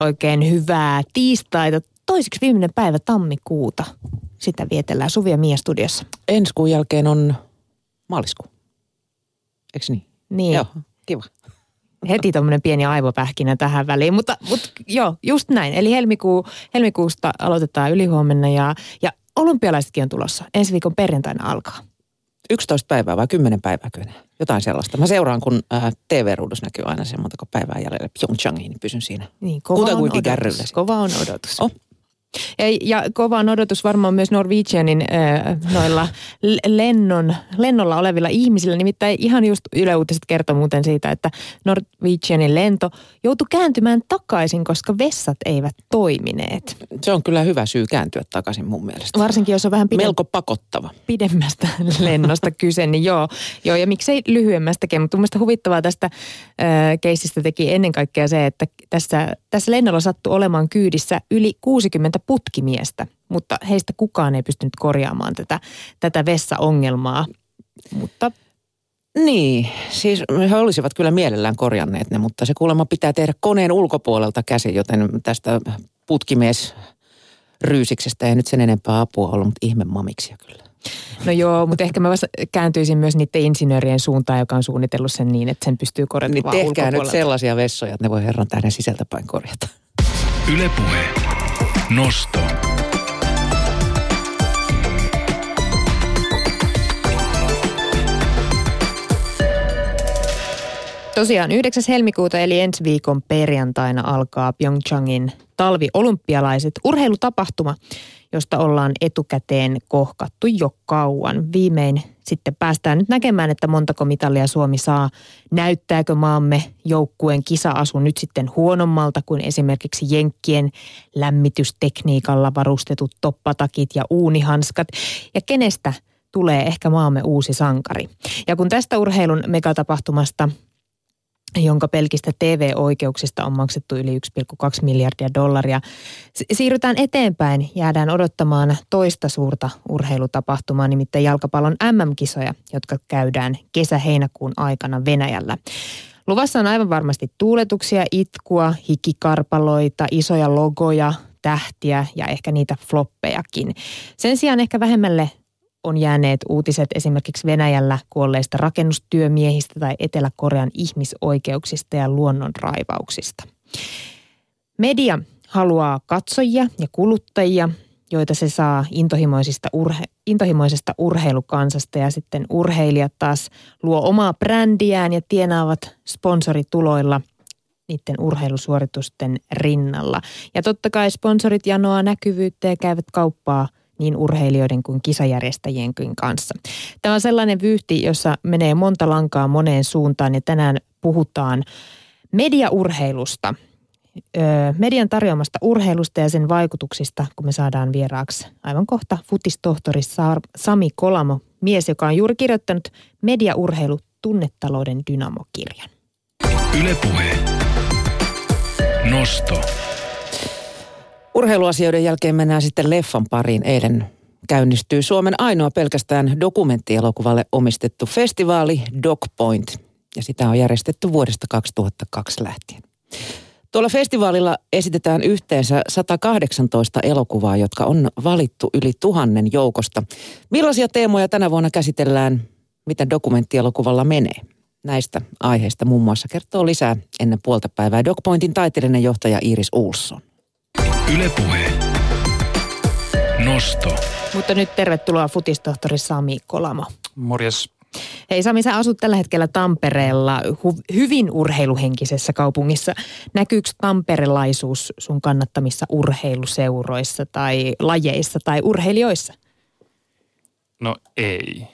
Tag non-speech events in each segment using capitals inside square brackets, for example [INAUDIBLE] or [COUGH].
Oikein hyvää tiistaita. Toiseksi viimeinen päivä tammikuuta. Sitä vietellään Suvi ja Mia studiossa. Ensi kuun jälkeen on maaliskuu. Eikö niin? Niin. Joo, kiva. Heti tuommoinen pieni aivopähkinä tähän väliin, mutta, mutta joo, just näin. Eli helmikuu, helmikuusta aloitetaan ylihuomenna ja, ja olympialaisetkin on tulossa. Ensi viikon perjantaina alkaa. 11 päivää vai 10 päivää kyllä? Jotain sellaista. Mä seuraan, kun äh, TV-ruudussa näkyy aina se montako päivää jäljellä Pyeongchangiin, niin pysyn siinä. Niin, kova on, odotus, kärryllä. kova on odotus. Oh. Ja, ja kova on odotus varmaan myös Norwegianin äh, noilla lennon, lennolla olevilla ihmisillä. Nimittäin ihan just Yle Uutiset kertoi muuten siitä, että Norwegianin lento joutui kääntymään takaisin, koska vessat eivät toimineet. Se on kyllä hyvä syy kääntyä takaisin mun mielestä. Varsinkin jos on vähän pidem- Melko pakottava. pidemmästä lennosta kyse, niin joo, joo ja miksei lyhyemmästäkin. Mutta mun mielestä huvittavaa tästä äh, keisistä teki ennen kaikkea se, että tässä, tässä lennolla sattui olemaan kyydissä yli 60 putkimiestä, mutta heistä kukaan ei pystynyt korjaamaan tätä, tätä vessaongelmaa. Mutta Niin, siis he olisivat kyllä mielellään korjanneet ne, mutta se kuulemma pitää tehdä koneen ulkopuolelta käsin, joten tästä putkimies ryysiksestä ei nyt sen enempää apua ollut, mutta ihme mamiksia kyllä. no joo, mutta ehkä mä vasta kääntyisin myös niiden insinöörien suuntaan, joka on suunnitellut sen niin, että sen pystyy korjaamaan Niin tehkää nyt ulkopuolelta. sellaisia vessoja, että ne voi herran tähden sisältäpäin korjata. Ylepuhe. Nosto. Tosiaan 9. helmikuuta eli ensi viikon perjantaina alkaa Pyeongchangin talviolympialaiset urheilutapahtuma, josta ollaan etukäteen kohkattu jo kauan. Viimein sitten päästään nyt näkemään, että montako mitalia Suomi saa. Näyttääkö maamme joukkueen kisa-asu nyt sitten huonommalta kuin esimerkiksi Jenkkien lämmitystekniikalla varustetut toppatakit ja uunihanskat? Ja kenestä tulee ehkä maamme uusi sankari? Ja kun tästä urheilun megatapahtumasta jonka pelkistä TV-oikeuksista on maksettu yli 1,2 miljardia dollaria. Siirrytään eteenpäin, jäädään odottamaan toista suurta urheilutapahtumaa, nimittäin jalkapallon MM-kisoja, jotka käydään kesä-heinäkuun aikana Venäjällä. Luvassa on aivan varmasti tuuletuksia, itkua, hikikarpaloita, isoja logoja, tähtiä ja ehkä niitä floppejakin. Sen sijaan ehkä vähemmälle on jääneet uutiset esimerkiksi Venäjällä kuolleista rakennustyömiehistä tai Etelä-Korean ihmisoikeuksista ja luonnonraivauksista. Media haluaa katsojia ja kuluttajia, joita se saa intohimoisista urhe- intohimoisesta urheilukansasta ja sitten urheilijat taas luo omaa brändiään ja tienaavat sponsorituloilla niiden urheilusuoritusten rinnalla. Ja totta kai sponsorit janoaa näkyvyyttä ja käyvät kauppaa niin urheilijoiden kuin kisajärjestäjienkin kanssa. Tämä on sellainen vyyhti, jossa menee monta lankaa moneen suuntaan ja tänään puhutaan mediaurheilusta. Öö, median tarjoamasta urheilusta ja sen vaikutuksista, kun me saadaan vieraaksi aivan kohta futistohtori Sa- Sami Kolamo, mies, joka on juuri kirjoittanut mediaurheilu tunnetalouden dynamokirjan. Ylepuhe. Nosto. Urheiluasioiden jälkeen mennään sitten leffan pariin. Eilen käynnistyy Suomen ainoa pelkästään dokumenttielokuvalle omistettu festivaali Doc Point. Ja sitä on järjestetty vuodesta 2002 lähtien. Tuolla festivaalilla esitetään yhteensä 118 elokuvaa, jotka on valittu yli tuhannen joukosta. Millaisia teemoja tänä vuonna käsitellään, miten dokumenttielokuvalla menee? Näistä aiheista muun muassa kertoo lisää ennen puolta päivää Doc Pointin taiteellinen johtaja Iris Ulsson. Ylepuhe. Nosto. Mutta nyt tervetuloa futistohtori Sami Kolamo. Morjes. Hei Sami, sä asut tällä hetkellä Tampereella hu- hyvin urheiluhenkisessä kaupungissa. Näkyykö tamperelaisuus sun kannattamissa urheiluseuroissa tai lajeissa tai urheilijoissa? No ei.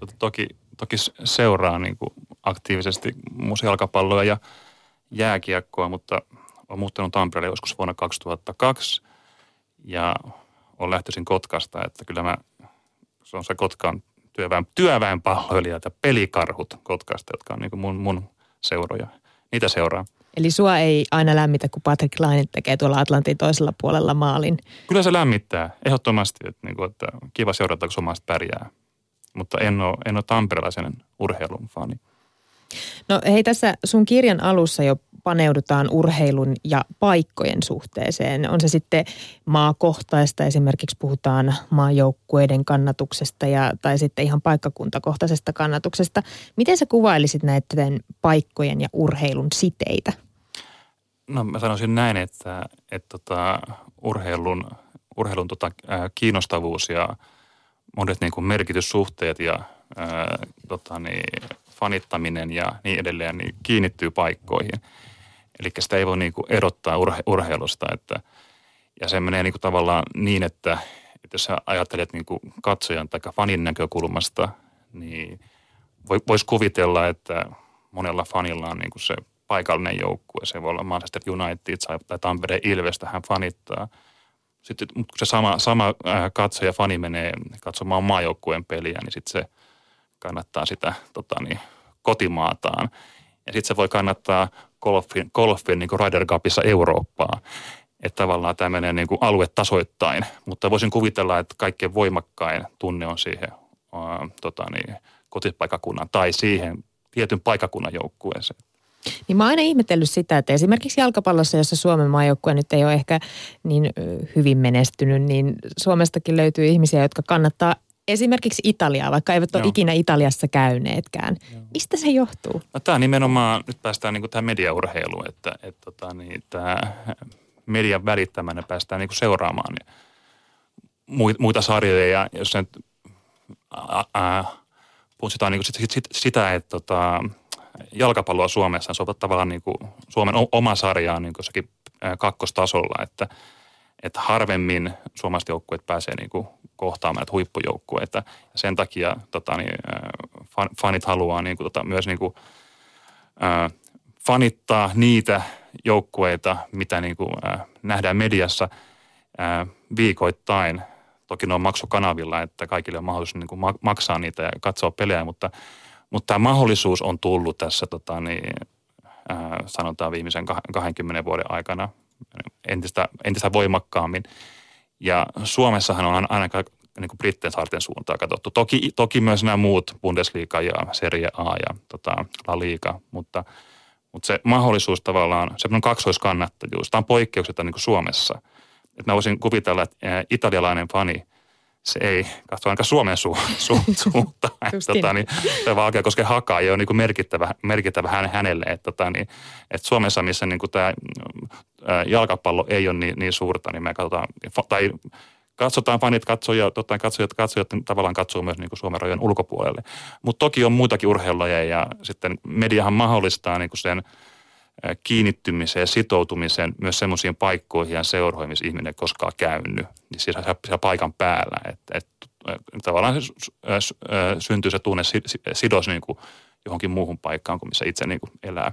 Tota, toki, toki seuraa niin kuin aktiivisesti musealkapalloa ja jääkiekkoa, mutta olen muuttanut Tampereelle joskus vuonna 2002 ja olen lähtöisin Kotkasta, että kyllä mä, se on se Kotkan työväen, työväenpalloilijat ja pelikarhut Kotkasta, jotka on niin kuin mun, mun seuroja. Niitä seuraa. Eli sua ei aina lämmitä, kun Patrick Laine tekee tuolla Atlantin toisella puolella maalin. Kyllä se lämmittää, ehdottomasti, että, niin kuin, että kiva seurata, kun suomalaiset pärjää. Mutta en ole, en ole tamperelaisen urheilun fani. No hei tässä sun kirjan alussa jo paneudutaan urheilun ja paikkojen suhteeseen. On se sitten maakohtaista, esimerkiksi puhutaan maajoukkueiden kannatuksesta ja, tai sitten ihan paikkakuntakohtaisesta kannatuksesta. Miten sä kuvailisit näiden paikkojen ja urheilun siteitä? No mä sanoisin näin, että, että tota, urheilun, urheilun tota, kiinnostavuus ja monet niin kuin merkityssuhteet ja ää, tota, niin, fanittaminen ja niin edelleen niin kiinnittyy paikkoihin. Eli sitä ei voi niin kuin erottaa urhe, urheilusta. Että, ja se menee niin kuin tavallaan niin, että, että jos sä ajattelet niin kuin katsojan tai fanin näkökulmasta, niin voisi kuvitella, että monella fanilla on niin kuin se paikallinen joukkue. Se voi olla Manchester United tai Tampere Ilvestä hän fanittaa. Sitten kun se sama, sama katsoja fani menee katsomaan maajoukkueen peliä, niin sitten se kannattaa sitä tota niin, kotimaataan. Ja sitten se voi kannattaa golfin, golfin niin Ryder Cupissa Eurooppaa. Että tavallaan tämä menee niin kuin aluetasoittain. Mutta voisin kuvitella, että kaikkein voimakkain tunne on siihen ää, tota niin, kotipaikakunnan tai siihen tietyn paikakunnan joukkueeseen. Niin mä oon aina ihmetellyt sitä, että esimerkiksi jalkapallossa, jossa Suomen maajoukkue nyt ei ole ehkä niin hyvin menestynyt, niin Suomestakin löytyy ihmisiä, jotka kannattaa esimerkiksi Italiaa, vaikka eivät ole Joo. ikinä Italiassa käyneetkään. Joo. Mistä se johtuu? No, tämä nimenomaan, nyt päästään niin tähän mediaurheiluun, että, että tota, niin, tämä median välittämänä päästään niin seuraamaan muita sarjoja. Ja jos sen puhutaan niin sit, sit, sit, sitä, että tota, jalkapalloa Suomessa, se on tavallaan niin kuin Suomen oma sarja niin kuin kakkostasolla, että, että harvemmin suomalaiset joukkueet pääsee niin kuin kohtaamaan näitä huippujoukkueita. Ja sen takia tota, niin, fanit haluaa niin kuin, tota, myös niin kuin, äh, fanittaa niitä joukkueita, mitä niin kuin, äh, nähdään mediassa äh, viikoittain. Toki ne on maksukanavilla, että kaikille on mahdollisuus niin kuin maksaa niitä ja katsoa pelejä, mutta, mutta tämä mahdollisuus on tullut tässä tota, niin, äh, sanotaan viimeisen 20 vuoden aikana entistä, entistä voimakkaammin. Ja Suomessahan on aina niin kuin Britten saarten suuntaan katsottu. Toki, toki myös nämä muut Bundesliga ja Serie A ja tota, La Liga, mutta, mutta se mahdollisuus tavallaan, se on kaksoiskannattajuus. Tämä on poikkeuksetta niin Suomessa. Että mä voisin kuvitella, että italialainen fani, se ei katso ainakaan Suomen su, su, [LAUGHS] suuntaan. tota, niin, se Valkea koske Haka ei ole niin merkittävä, merkittävä hänelle. Että, tota, niin, että Suomessa, missä niin kuin tämä jalkapallo ei ole niin, niin suurta, niin me katsotaan, tai katsotaan, fanit katsojat, totta katsojat, katsojat tavallaan katsoo myös niin kuin Suomen rajojen ulkopuolelle. Mutta toki on muitakin urheilulajeja ja sitten mediahan mahdollistaa niin kuin sen kiinnittymisen ja sitoutumisen myös semmoisiin paikkoihin ja seuroihin, missä ihminen koskaan käynyt. Niin siis siellä paikan päällä. Että et, tavallaan se, syntyy se tunne sidos niin kuin johonkin muuhun paikkaan kuin missä itse niin kuin elää.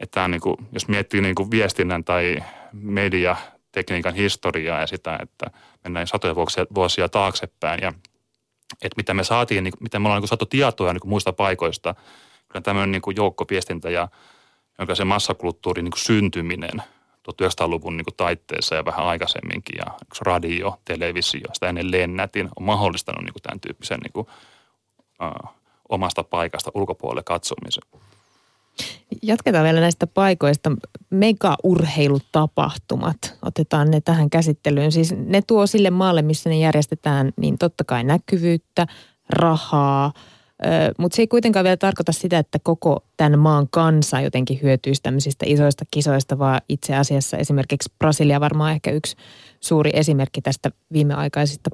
Että niin kuin, jos miettii niin kuin viestinnän tai media tekniikan historiaa ja sitä, että mennään satoja vuosia, vuosia taaksepäin ja että mitä me saatiin, niin, miten me ollaan niin saatu tietoa niin muista paikoista. Kyllä tämmöinen niin joukkoviestintä ja jonka se massakulttuurin niin syntyminen 1900-luvun niin taitteessa ja vähän aikaisemminkin ja radio, televisio, sitä ennen lennätin on mahdollistanut niin tämän tyyppisen niin kuin, uh, omasta paikasta ulkopuolelle katsomisen. Jatketaan vielä näistä paikoista. Mega-urheilutapahtumat, otetaan ne tähän käsittelyyn. Siis ne tuo sille maalle, missä ne järjestetään, niin totta kai näkyvyyttä, rahaa, mutta se ei kuitenkaan vielä tarkoita sitä, että koko tämän maan kansa jotenkin hyötyisi tämmöisistä isoista kisoista, vaan itse asiassa esimerkiksi Brasilia varmaan ehkä yksi suuri esimerkki tästä viimeaikaisista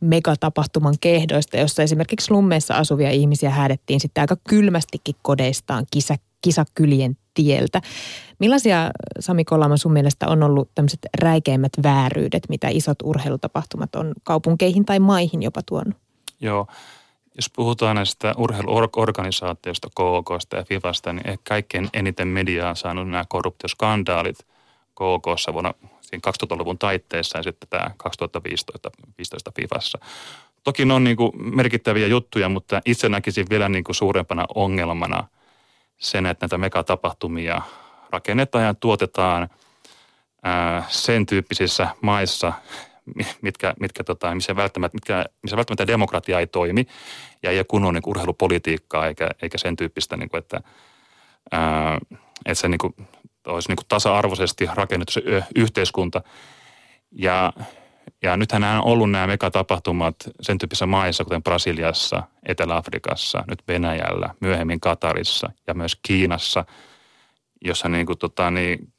megatapahtuman kehdoista, jossa esimerkiksi slummeissa asuvia ihmisiä häädettiin sitten aika kylmästikin kodeistaan kisa, kisakylien tieltä. Millaisia, Sami Kolama, sun mielestä on ollut tämmöiset räikeimmät vääryydet, mitä isot urheilutapahtumat on kaupunkeihin tai maihin jopa tuonut? Joo, jos puhutaan näistä urheiluorganisaatioista, KOKsta ja FIFasta, niin ehkä kaikkein eniten mediaa on saanut nämä korruptioskandaalit KOKssa vuonna 2000-luvun taitteessa ja sitten tämä 2015 15 FIFassa. Toki ne on niin kuin merkittäviä juttuja, mutta itse näkisin vielä niin kuin suurempana ongelmana sen, että näitä megatapahtumia rakennetaan ja tuotetaan ää, sen tyyppisissä maissa, mitkä, mitkä tota, missä, välttämättä, mitkä, missä välttämättä demokratia ei toimi ja ei ole kunnon niin urheilupolitiikkaa eikä, eikä sen tyyppistä, niin kuin, että, ää, että se niin kuin, olisi niin kuin tasa-arvoisesti rakennettu se yhteiskunta. Ja, ja nythän nämä on ollut nämä megatapahtumat sen tyyppisissä maissa, kuten Brasiliassa, Etelä-Afrikassa, nyt Venäjällä, myöhemmin Katarissa ja myös Kiinassa, jossa niin kuin, tota, niin,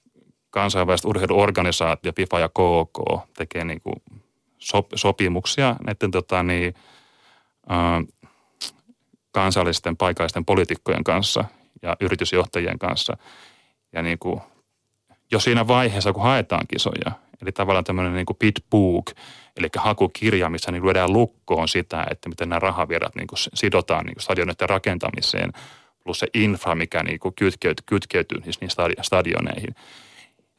kansainväliset urheiluorganisaatio, FIFA ja KK, tekee niin kuin sop, sopimuksia näiden tota, niin, äh, kansallisten paikallisten poliitikkojen kanssa ja yritysjohtajien kanssa. Ja niin kuin, jo siinä vaiheessa, kun haetaan kisoja, eli tavallaan tämmöinen niin kuin bid book, eli hakukirja, missä niin lyödään lukkoon sitä, että miten nämä rahavirrat niin kuin sidotaan niin kuin stadioneiden rakentamiseen, plus se infra, mikä niin kuin kytkeytyy, kytkeytyy niin stadioneihin –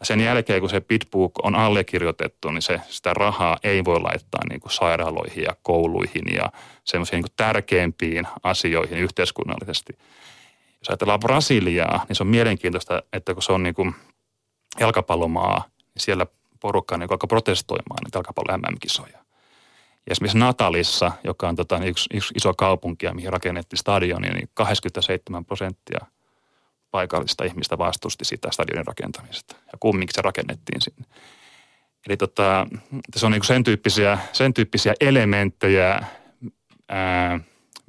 sen jälkeen, kun se pitbook on allekirjoitettu, niin se, sitä rahaa ei voi laittaa niin kuin sairaaloihin ja kouluihin ja semmoisiin niin tärkeimpiin asioihin yhteiskunnallisesti. Jos ajatellaan Brasiliaa, niin se on mielenkiintoista, että kun se on niin kuin jalkapallomaa, niin siellä porukka niin alkaa protestoimaan niitä jalkapallon MM-kisoja. Ja esimerkiksi Natalissa, joka on tota, niin yksi, yksi iso kaupunki, mihin rakennettiin stadioni, niin 27 prosenttia – paikallista ihmistä vastusti sitä stadionin rakentamista ja kummiksi se rakennettiin sinne. Eli tota, se on niin sen, tyyppisiä, sen tyyppisiä elementtejä, ää,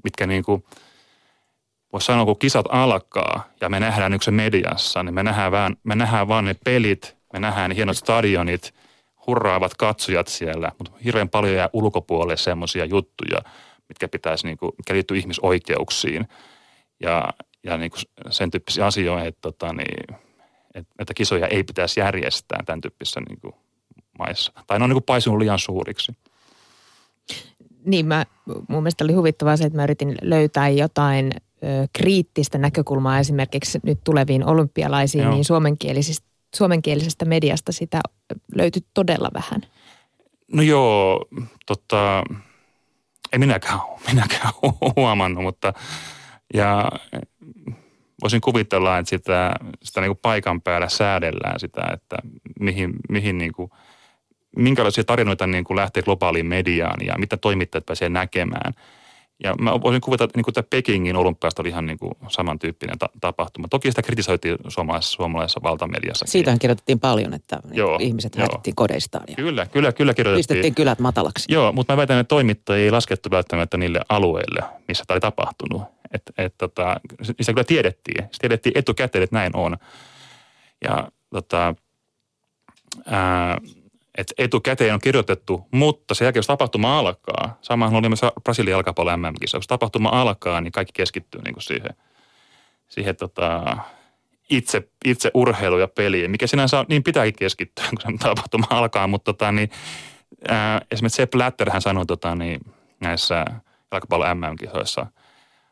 mitkä niin kuin, voisi sanoa, kun kisat alkaa ja me nähdään yksi mediassa, niin me nähdään, vaan, me nähdään vaan ne pelit, me nähdään ne hienot stadionit, hurraavat katsojat siellä, mutta hirveän paljon jää ulkopuolelle semmoisia juttuja, mitkä pitäisi, niin kuin, mitkä liittyy ihmisoikeuksiin. Ja ja niin kuin sen tyyppisiä asioita, että, tota, niin, että, että kisoja ei pitäisi järjestää tämän tyyppisissä niin kuin maissa. Tai ne on niin kuin paisunut liian suuriksi. Niin, mä, mun mielestä oli huvittavaa se, että mä yritin löytää jotain ö, kriittistä näkökulmaa esimerkiksi nyt tuleviin olympialaisiin, Joo. niin suomenkielisestä, suomenkielisestä mediasta sitä löytyi todella vähän. No joo, tota, ei minäkään, minäkään [LAUGHS] huomannut, mutta ja voisin kuvitella, että sitä, sitä niin kuin paikan päällä säädellään sitä, että mihin, mihin niin kuin, minkälaisia tarinoita niin kuin lähtee globaaliin mediaan ja mitä toimittajat pääsee näkemään. Ja mä voisin kuvitella, että, niin kuin, että Pekingin olympiasta oli ihan niin kuin samantyyppinen ta- tapahtuma. Toki sitä kritisoitiin suomalaisessa, suomalaisessa valtamediassa. Siitähän kirjoitettiin paljon, että joo, ihmiset joo. kodeistaan. Ja kyllä, kyllä, kyllä kirjoitettiin. Pistettiin kylät matalaksi. Joo, mutta mä väitän, että toimittajia ei laskettu välttämättä niille alueille, missä tämä oli tapahtunut. Että et, tota, sitä kyllä tiedettiin. Se tiedettiin etukäteen, että näin on. Ja tota, ää, että etukäteen on kirjoitettu, mutta se jälkeen, jos tapahtuma alkaa, samahan oli myös Brasilian jalkapallo mm jos tapahtuma alkaa, niin kaikki keskittyy niin kuin siihen, siihen tota, itse, itse urheilu ja peliin, mikä sinänsä niin pitääkin keskittyä, kun se tapahtuma alkaa, mutta tota, niin, ää, esimerkiksi Sepp Blatter hän sanoi tota, niin, näissä jalkapallo MM-kisoissa –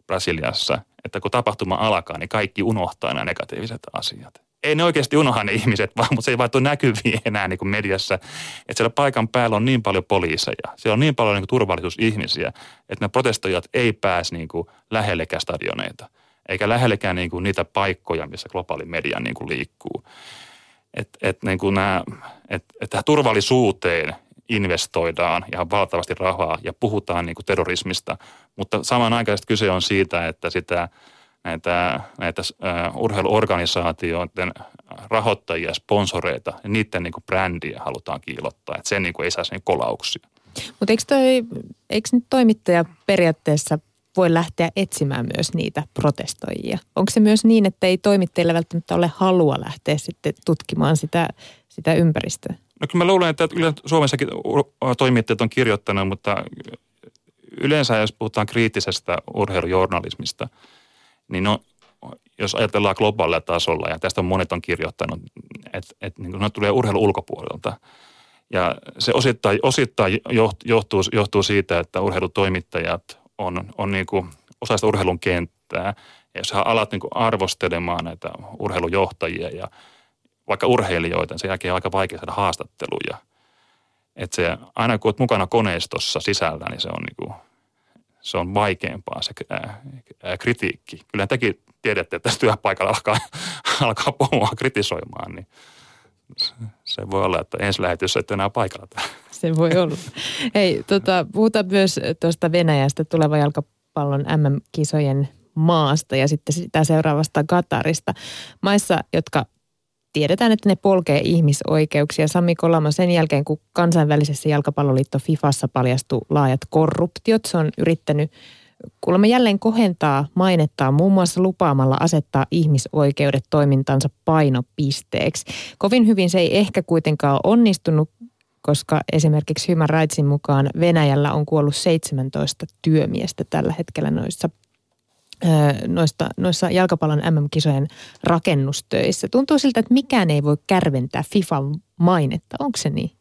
Brasiliassa, että kun tapahtuma alkaa, niin kaikki unohtaa nämä negatiiviset asiat. Ei ne oikeasti unohda ne ihmiset, vaan, mutta se ei vaan tule näkyviin enää niin kuin mediassa. Että siellä paikan päällä on niin paljon poliiseja, siellä on niin paljon niin kuin turvallisuusihmisiä, että ne protestoijat ei pääse niin kuin lähellekään stadioneita, eikä lähellekään niin kuin niitä paikkoja, missä globaali media niin kuin liikkuu. Että et, niin kuin et, et turvallisuuteen investoidaan ihan valtavasti rahaa ja puhutaan niin kuin terrorismista, mutta samanaikaisesti kyse on siitä, että sitä näitä, näitä uh, urheiluorganisaatioiden rahoittajia, sponsoreita, ja niiden niin kuin brändiä halutaan kiilottaa, että se niin kuin ei saisi niin kolauksia. Mutta eikö, toi, eikö nyt toimittaja periaatteessa voi lähteä etsimään myös niitä protestoijia? Onko se myös niin, että ei toimittajilla välttämättä ole halua lähteä sitten tutkimaan sitä, sitä ympäristöä? No kyllä mä luulen, että yleensä Suomessakin toimittajat on kirjoittanut, mutta yleensä jos puhutaan kriittisestä urheilujournalismista, niin no, jos ajatellaan globaalilla tasolla, ja tästä on monet on kirjoittanut, että, että niin ne tulee urheilu ulkopuolelta. Ja se osittain, osittain johtuu, johtuu siitä, että urheilutoimittajat on, on niin kuin osa sitä urheilun kenttää. Ja jos alat niin kuin arvostelemaan näitä urheilujohtajia ja vaikka urheilijoita, niin sen jälkeen on aika vaikea saada haastatteluja. Että se, aina kun olet mukana koneistossa sisällä, niin se on, niin kuin, se on vaikeampaa se ää, ää, kritiikki. Kyllä tekin tiedätte, että tässä työpaikalla alkaa, [LAUGHS] alkaa pomoa kritisoimaan, niin se voi olla, että ensi lähetys et enää paikalla täällä. [LAUGHS] Se voi olla. Hei, tota, puhutaan myös tuosta Venäjästä tulevan jalkapallon MM-kisojen maasta ja sitten sitä seuraavasta Katarista. Maissa, jotka tiedetään, että ne polkee ihmisoikeuksia. Sami Kolama sen jälkeen, kun kansainvälisessä jalkapalloliitto FIFassa paljastui laajat korruptiot, se on yrittänyt kuulemma jälleen kohentaa mainettaa muun muassa lupaamalla asettaa ihmisoikeudet toimintansa painopisteeksi. Kovin hyvin se ei ehkä kuitenkaan ole onnistunut, koska esimerkiksi Human Rightsin mukaan Venäjällä on kuollut 17 työmiestä tällä hetkellä noissa noista, noissa jalkapallon MM-kisojen rakennustöissä. Tuntuu siltä, että mikään ei voi kärventää FIFAn mainetta. Onko se niin?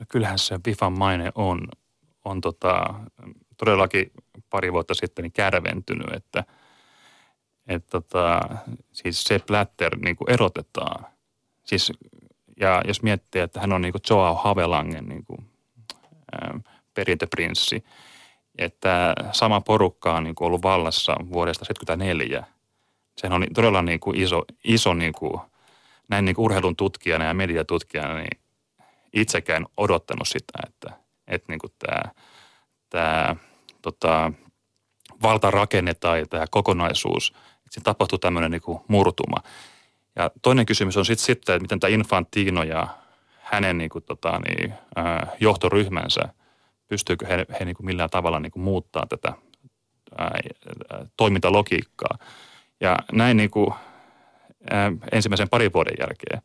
No kyllähän se FIFAn maine on, on tota, todellakin pari vuotta sitten niin kärventynyt, että et tota, siis se Blatter niin kuin erotetaan. Siis, ja jos miettii, että hän on niin kuin Joao Havelangen niin kuin, ää, perintöprinssi, että sama porukka on niin kuin ollut vallassa vuodesta 1974. Sehän on todella niin kuin iso, iso niin kuin, näin niin kuin urheilun tutkijana ja mediatutkijana, niin itsekään odottanut sitä, että, että niin kuin tämä, tämä tota, valtarakenne tai tämä kokonaisuus, että siinä tapahtuu tämmöinen niin kuin murtuma. Ja toinen kysymys on sitten, sit, että miten tämä Infantino ja hänen niin kuin, tota, niin, johtoryhmänsä – pystyykö he, he niin kuin millään tavalla niin kuin muuttaa tätä ää, toimintalogiikkaa. Ja näin niin kuin, ää, ensimmäisen parin vuoden jälkeen,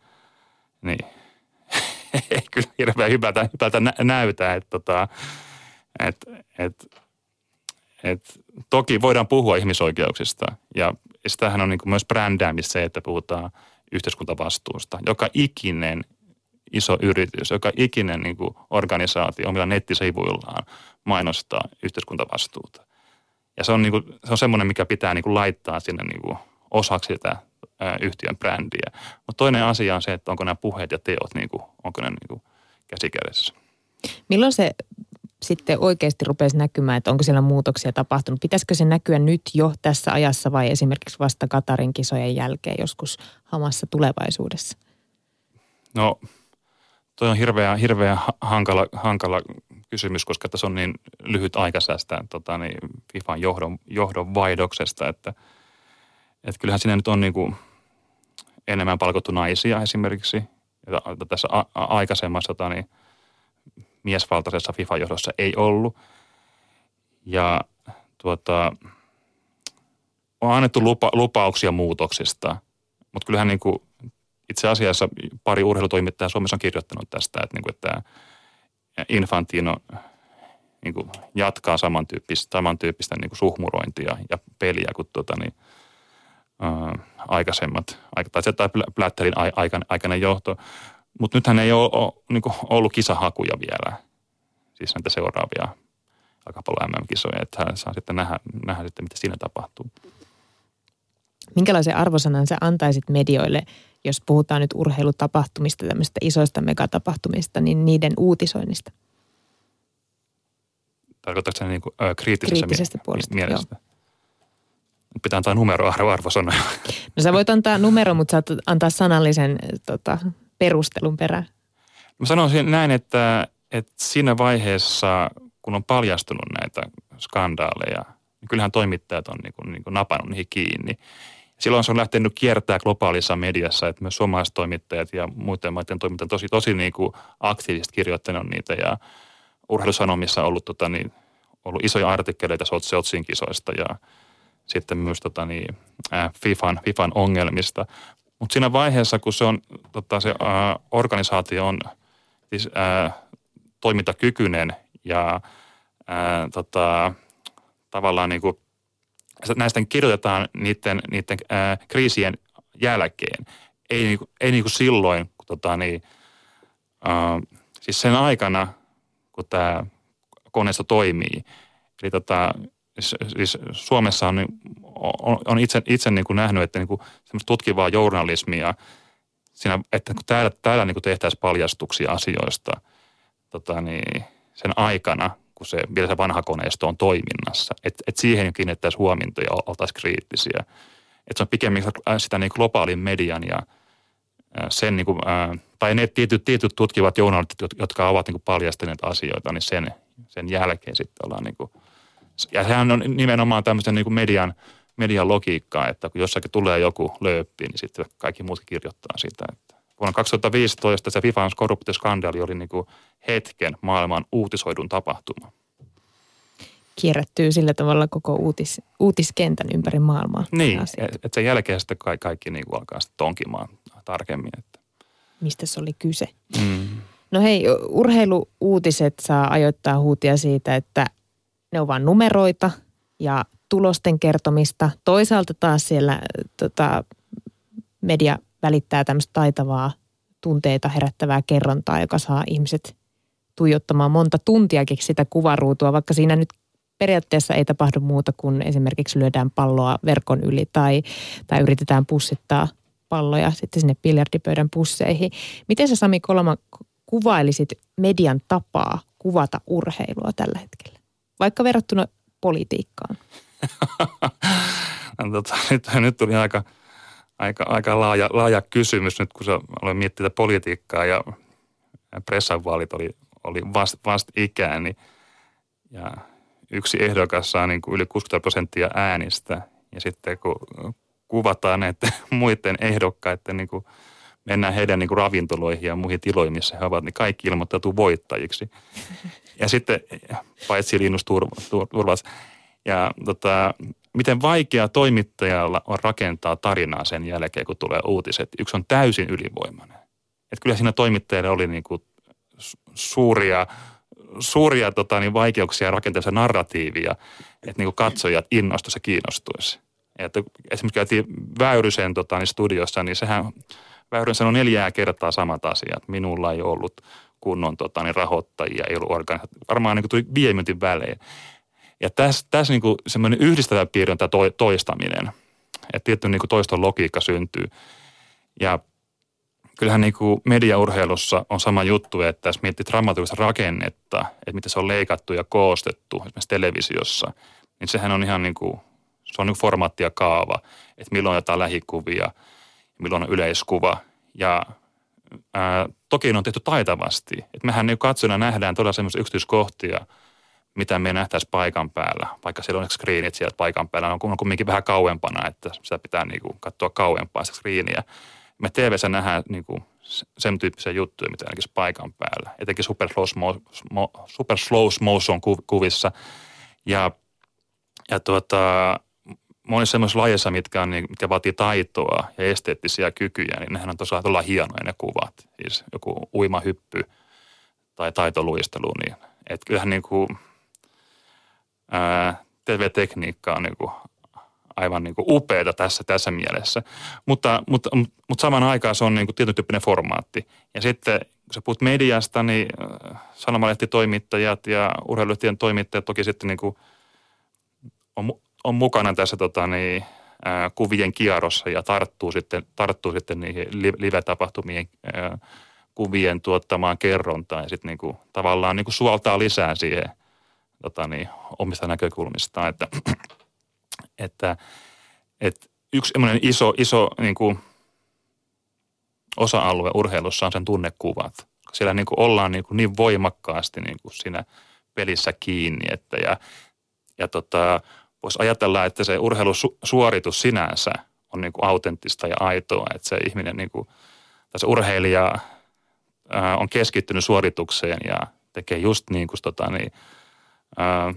niin [LAUGHS] ei kyllä hirveän hyvältä, hyvältä nä- näytä, että tota, et, et, et, toki voidaan puhua ihmisoikeuksista ja sitähän on niin kuin myös brändäämistä se, että puhutaan yhteiskuntavastuusta. Joka ikinen iso yritys, joka ikinen niin kuin organisaatio omilla nettisivuillaan mainostaa yhteiskuntavastuuta. Ja se on, niin kuin, se on semmoinen, mikä pitää niin kuin laittaa sinne niin kuin osaksi sitä yhtiön brändiä. Mutta toinen asia on se, että onko nämä puheet ja teot, niin kuin, onko ne niin kuin käsikädessä. Milloin se sitten oikeasti rupesi näkymään, että onko siellä muutoksia tapahtunut? Pitäisikö se näkyä nyt jo tässä ajassa vai esimerkiksi vasta Katarin kisojen jälkeen joskus hamassa tulevaisuudessa? No Toi on hirveä, hirveä hankala, hankala kysymys, koska tässä on niin lyhyt aika tästä tota, niin FIFAn johdon, johdon vaihdoksesta, että, että kyllähän siinä nyt on niin kuin enemmän palkottu naisia esimerkiksi. Ja tässä a, a, aikaisemmassa tota, niin, miesvaltaisessa FIFA-johdossa ei ollut. Ja tuota, on annettu lupa, lupauksia muutoksista, mutta kyllähän niin kuin itse asiassa pari urheilutoimittajaa Suomessa on kirjoittanut tästä, että, niin kuin, että Infantino niin kuin jatkaa samantyyppistä, samantyyppistä niin kuin suhmurointia ja peliä kuin tuota, niin, ää, aikaisemmat, tai, tai Blätterin aikana, aikainen johto. Mutta nythän ei ole, ole niin kuin ollut kisahakuja vielä, siis näitä seuraavia jalkapallon MM-kisoja, että saa sitten nähdä, nähdä sitten, mitä siinä tapahtuu. Minkälaisen arvosanan sä antaisit medioille – jos puhutaan nyt urheilutapahtumista, tämmöistä isoista megatapahtumista, niin niiden uutisoinnista. Tarkoitatko se niin kuin, kriittisessä kriittisestä mie- puolesta, mielestä? Joo. Pitää antaa numero arvosana. [LAUGHS] No sä voit antaa numero, mutta saat antaa sanallisen tota, perustelun perään. Mä sanoisin näin, että, että siinä vaiheessa, kun on paljastunut näitä skandaaleja, niin kyllähän toimittajat on niin kuin, niin kuin napannut niihin kiinni silloin se on lähtenyt kiertää globaalissa mediassa, että myös suomalaiset toimittajat ja muiden maiden toimittajat tosi, tosi niin kuin aktiivisesti kirjoittanut niitä ja urheilusanomissa on ollut, tota, niin, ollut isoja artikkeleita Sotsin kisoista ja sitten myös tota, niin, äh, FIFAn, FIFAn ongelmista. Mutta siinä vaiheessa, kun se, on, tota, se äh, organisaatio on siis, äh, toimintakykyinen ja äh, tota, tavallaan niin kuin – näistä kirjoitetaan niiden, niiden ää, kriisien jälkeen. Ei, niinku, ei niinku silloin, kun tota, niin, ää, siis sen aikana, kun tämä koneisto toimii. Eli tota, siis Suomessa on, on, on itse, itse niin kuin nähnyt, että niin kuin tutkivaa journalismia, siinä, että kun täällä, täällä niin kuin tehtäisiin paljastuksia asioista tota, niin, sen aikana, kun se, vielä se vanha koneisto on toiminnassa. Että et siihen kiinnittäisi huomiota ja oltaisiin kriittisiä. Että se on pikemminkin sitä niin globaalin median ja sen niin kuin, tai ne tietyt, tietyt tutkivat journalistit, jotka ovat niin kuin paljastaneet asioita, niin sen, sen jälkeen sitten ollaan niin kuin, ja sehän on nimenomaan tämmöisen niin kuin median, median logiikkaa, että kun jossakin tulee joku lööppi, niin sitten kaikki muut kirjoittaa sitä. Vuonna 2015 se FIFAn korruptioskandaali oli niin kuin hetken maailman uutisoidun tapahtuma. Kierrättyy sillä tavalla koko uutis, uutiskentän ympäri maailmaa. Niin, että sen jälkeen sitten kaikki, kaikki niin kuin alkaa sitten tonkimaan tarkemmin. Että. Mistä se oli kyse? Mm. No hei, urheiluuutiset saa ajoittaa huutia siitä, että ne on vain numeroita ja tulosten kertomista. Toisaalta taas siellä tota, media välittää tämmöistä taitavaa tunteita herättävää kerrontaa, joka saa ihmiset tuijottamaan monta tuntiakin sitä kuvaruutua, vaikka siinä nyt periaatteessa ei tapahdu muuta kuin esimerkiksi lyödään palloa verkon yli tai, tai yritetään pussittaa palloja sitten sinne biljardipöydän pusseihin. Miten sä Sami Kolma kuvailisit median tapaa kuvata urheilua tällä hetkellä? Vaikka verrattuna politiikkaan. [LAUGHS] no, tota, nyt, nyt tuli aika, aika, aika laaja, laaja kysymys nyt, kun sä aloin miettiä politiikkaa ja pressanvaalit oli, oli vast, vast ikään, niin, ja yksi ehdokas saa niin kuin yli 60 prosenttia äänistä. Ja sitten kun kuvataan näiden [LAUGHS] muiden ehdokkaiden, niin kuin mennään heidän niin kuin ravintoloihin ja muihin tiloihin, missä he ovat, niin kaikki ilmoittautuu voittajiksi. Ja sitten, paitsi Linus Turvas. Ja tota, miten vaikea toimittajalla on rakentaa tarinaa sen jälkeen, kun tulee uutiset. Yksi on täysin ylivoimainen. Että kyllä siinä toimittajille oli niin kuin suuria suuria tota, niin vaikeuksia rakentaa se narratiivia, että niin katsojat innostuisi ja kiinnostuisi. Että esimerkiksi käytiin Väyrysen tota, niin studiossa, niin sehän Väyrysen sanoi neljää kertaa samat asiat. Minulla ei ollut kunnon tota, niin rahoittajia, ei ollut organisaatio. Varmaan niin tuli viiden minuutin välein. Ja tässä, tässä niin semmoinen yhdistävä piirre on tämä toistaminen. Että tietty niin toiston logiikka syntyy. Ja kyllähän niin kuin mediaurheilussa on sama juttu, että jos miettii dramaturgista rakennetta, että miten se on leikattu ja koostettu esimerkiksi televisiossa, niin sehän on ihan niin kuin, se on niin formaatti ja kaava, että milloin on jotain lähikuvia, milloin on yleiskuva. Ja ää, toki ne on tehty taitavasti. Että mehän niin katsojana nähdään todella semmoisia yksityiskohtia, mitä me nähtäisiin paikan päällä. Vaikka siellä on screenit sieltä paikan päällä, on kumminkin vähän kauempana, että sitä pitää niin kuin katsoa kauempaa sitä screeniä me tv nähdään niin kuin sen tyyppisiä juttuja, mitä ainakin paikan päällä. Etenkin super slow, super slow motion kuvissa. Ja, ja tuota, monissa semmoisissa lajeissa, mitkä, on, niin, mitkä vaatii taitoa ja esteettisiä kykyjä, niin nehän on tosiaan todella hienoja ne kuvat. Siis joku uimahyppy tai taitoluistelu, niin että kyllähän niin kuin, ää, TV-tekniikka on niin kuin aivan niin kuin upeata tässä, tässä mielessä. Mutta, mutta, mutta saman aikaan se on niin tietyn tyyppinen formaatti. Ja sitten kun sä puhut mediasta, niin sanomalehtitoimittajat ja urheilulehtien toimittajat toki sitten niin kuin on, on mukana tässä tota niin, äh, kuvien kierrossa ja tarttuu sitten, tarttuu sitten niihin live-tapahtumien äh, kuvien tuottamaan kerrontaan ja sitten niin kuin, tavallaan niin kuin suoltaa lisää siihen tota niin, omista näkökulmistaan, että [CLEARS THROAT] että, että yksi iso, iso niin kuin osa-alue urheilussa on sen tunnekuvat. Siellä niin kuin ollaan niin, kuin niin voimakkaasti niin kuin siinä pelissä kiinni, että ja, ja tota, voisi ajatella, että se urheilusuoritus sinänsä on niin kuin autenttista ja aitoa, että se ihminen niin kuin, tai se urheilija ää, on keskittynyt suoritukseen ja tekee just niin kuin tota, niin, ää,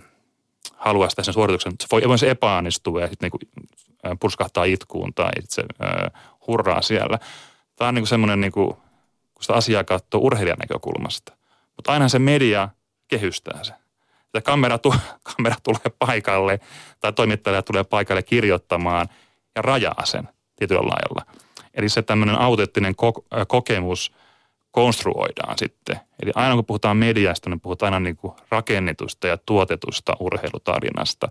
haluaa sitä sen suorituksen. Se voi se epäonnistua ja sitten niin purskahtaa itkuun tai itse äh, hurraa siellä. Tämä on niin semmoinen, niin kuin, kun sitä asiaa katsoo urheilijan näkökulmasta. Mutta aina se media kehystää se. Että kamera, tu- [LAUGHS] kamera tulee paikalle tai toimittaja tulee paikalle kirjoittamaan ja rajaa sen tietyllä lailla. Eli se tämmöinen autenttinen ko- kokemus – konstruoidaan sitten. Eli aina kun puhutaan mediasta, niin puhutaan aina niin kuin rakennetusta ja tuotetusta urheilutarinasta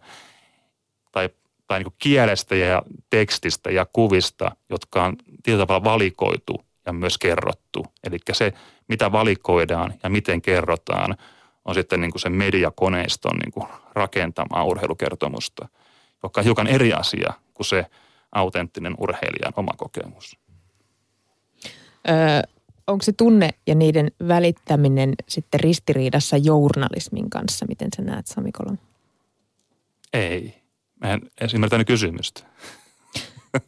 tai, tai niin kuin kielestä ja tekstistä ja kuvista, jotka on tietyllä tavalla valikoitu ja myös kerrottu. Eli se, mitä valikoidaan ja miten kerrotaan, on sitten niin kuin se mediakoneiston niin kuin rakentamaa urheilukertomusta, joka on hiukan eri asia kuin se autenttinen urheilijan oma kokemus. Öö, onko se tunne ja niiden välittäminen sitten ristiriidassa journalismin kanssa? Miten sä näet, Sami Kolon? Ei. Mä en edes ymmärtänyt kysymystä. [LAUGHS]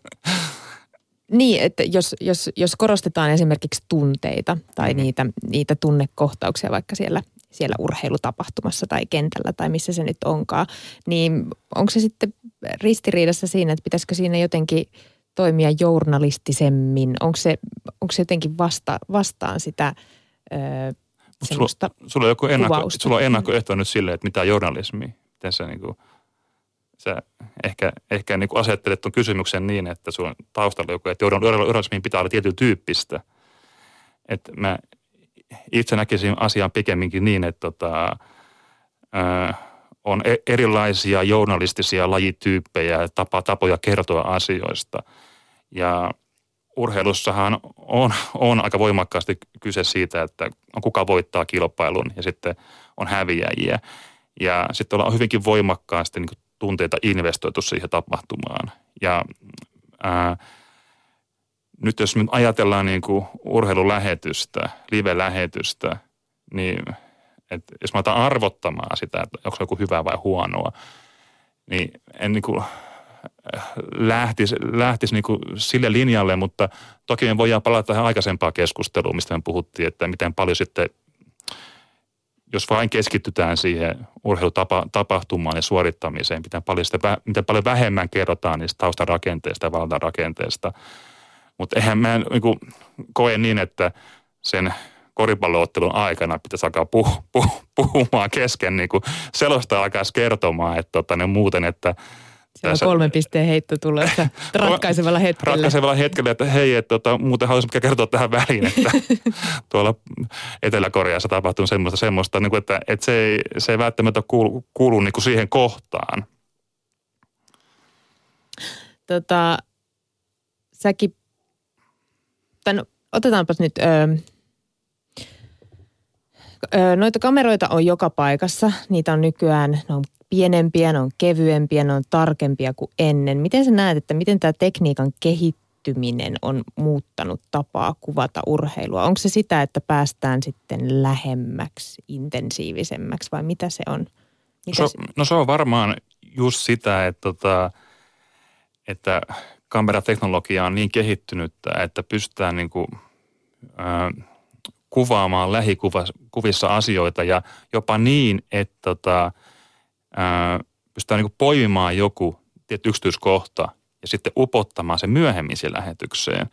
Niin, että jos, jos, jos korostetaan esimerkiksi tunteita tai mm. niitä, niitä tunnekohtauksia vaikka siellä, siellä urheilutapahtumassa tai kentällä tai missä se nyt onkaan, niin onko se sitten ristiriidassa siinä, että pitäisikö siinä jotenkin toimia journalistisemmin? Onko se, onko se jotenkin vasta, vastaan sitä ö, sulla, sulla, on joku ennakko, sulla on ennakkoehto nyt sille, että mitä journalismi, miten se niin kuin – sä ehkä, ehkä niin kuin asettelet tuon kysymyksen niin, että sulla on taustalla joku, että journalismiin pitää olla tietyn tyyppistä. Että mä itse näkisin asian pikemminkin niin, että tota, ää, on e-, erilaisia journalistisia lajityyppejä, tapa, tapoja kertoa asioista. Ja urheilussahan on, on aika voimakkaasti kyse siitä, että kuka voittaa kilpailun ja sitten on häviäjiä. Ja sitten ollaan hyvinkin voimakkaasti niin tunteita investoitu siihen tapahtumaan. Ja ää, nyt jos nyt ajatellaan niin kuin urheilulähetystä, live-lähetystä, niin et jos mä otan arvottamaan sitä, että onko se joku hyvää vai huonoa, niin en niin kuin lähtisi, lähtisi niin kuin sille linjalle, mutta toki me voidaan palata tähän aikaisempaan keskusteluun, mistä me puhuttiin, että miten paljon sitten jos vain keskitytään siihen urheilutapahtumaan ja suorittamiseen, miten paljon, sitä, miten paljon vähemmän kerrotaan niistä taustarakenteista ja valtarakenteesta. Mutta eihän mä niin koe niin, että sen koripalloottelun aikana pitäisi alkaa puh, puh, puhumaan kesken, niin kuin selosta alkaisi kertomaan, että tota, ne muuten, että – siellä on kolmen pisteen heitto tulossa [LAUGHS] ratkaisevalla hetkellä. Ratkaisevalla hetkellä, että hei, että tota, muuten haluaisin kertoa tähän väliin, että [LAUGHS] tuolla Etelä-Koreassa tapahtuu semmoista, semmoista niin kuin, että, että se, ei, se ei välttämättä kuulu, kuulu niin kuin siihen kohtaan. Tota, säkin, tämän, otetaanpas nyt, öö, noita kameroita on joka paikassa. Niitä on nykyään, ne on pienempiä, ne on kevyempiä, ne on tarkempia kuin ennen. Miten sä näet, että miten tämä tekniikan kehittyminen on muuttanut tapaa kuvata urheilua? Onko se sitä, että päästään sitten lähemmäksi, intensiivisemmäksi vai mitä se on? Mitä se, no se on varmaan just sitä, että, tota, että kamerateknologia on niin kehittynyt, että pystytään niin kuin, äh, kuvaamaan lähikuvissa asioita ja jopa niin, että tota, ää, pystytään niin poimimaan joku tietty yksityiskohta ja sitten upottamaan se myöhemmin siihen lähetykseen.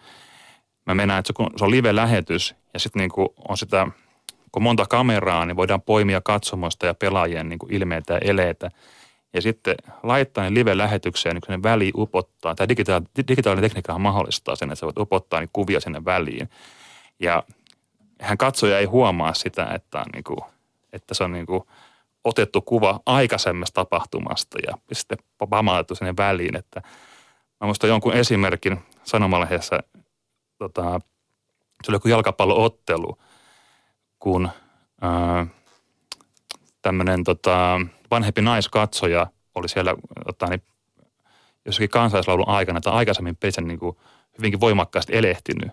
Mä mennään, että se, se on live-lähetys ja sitten niin on sitä, kun monta kameraa, niin voidaan poimia katsomosta ja pelaajien niin ilmeitä ja eleitä. Ja sitten laittaa ne live-lähetykseen, niin ne väli upottaa. Digitaali, digitaalinen tekniikka mahdollistaa sen, että sä voit upottaa niin kuvia sinne väliin. Ja hän katsoja ei huomaa sitä, että, on niin kuin, että se on niin kuin – otettu kuva aikaisemmasta tapahtumasta ja sitten pamautettu sinne väliin. Että mä muistan jonkun esimerkin sanomalehdessä, tota, se oli joku jalkapalloottelu, kun tämmöinen tota, vanhempi naiskatsoja oli siellä tota, niin, jossakin kansallislaulun aikana tai aikaisemmin pelissä niin kuin hyvinkin voimakkaasti elehtinyt.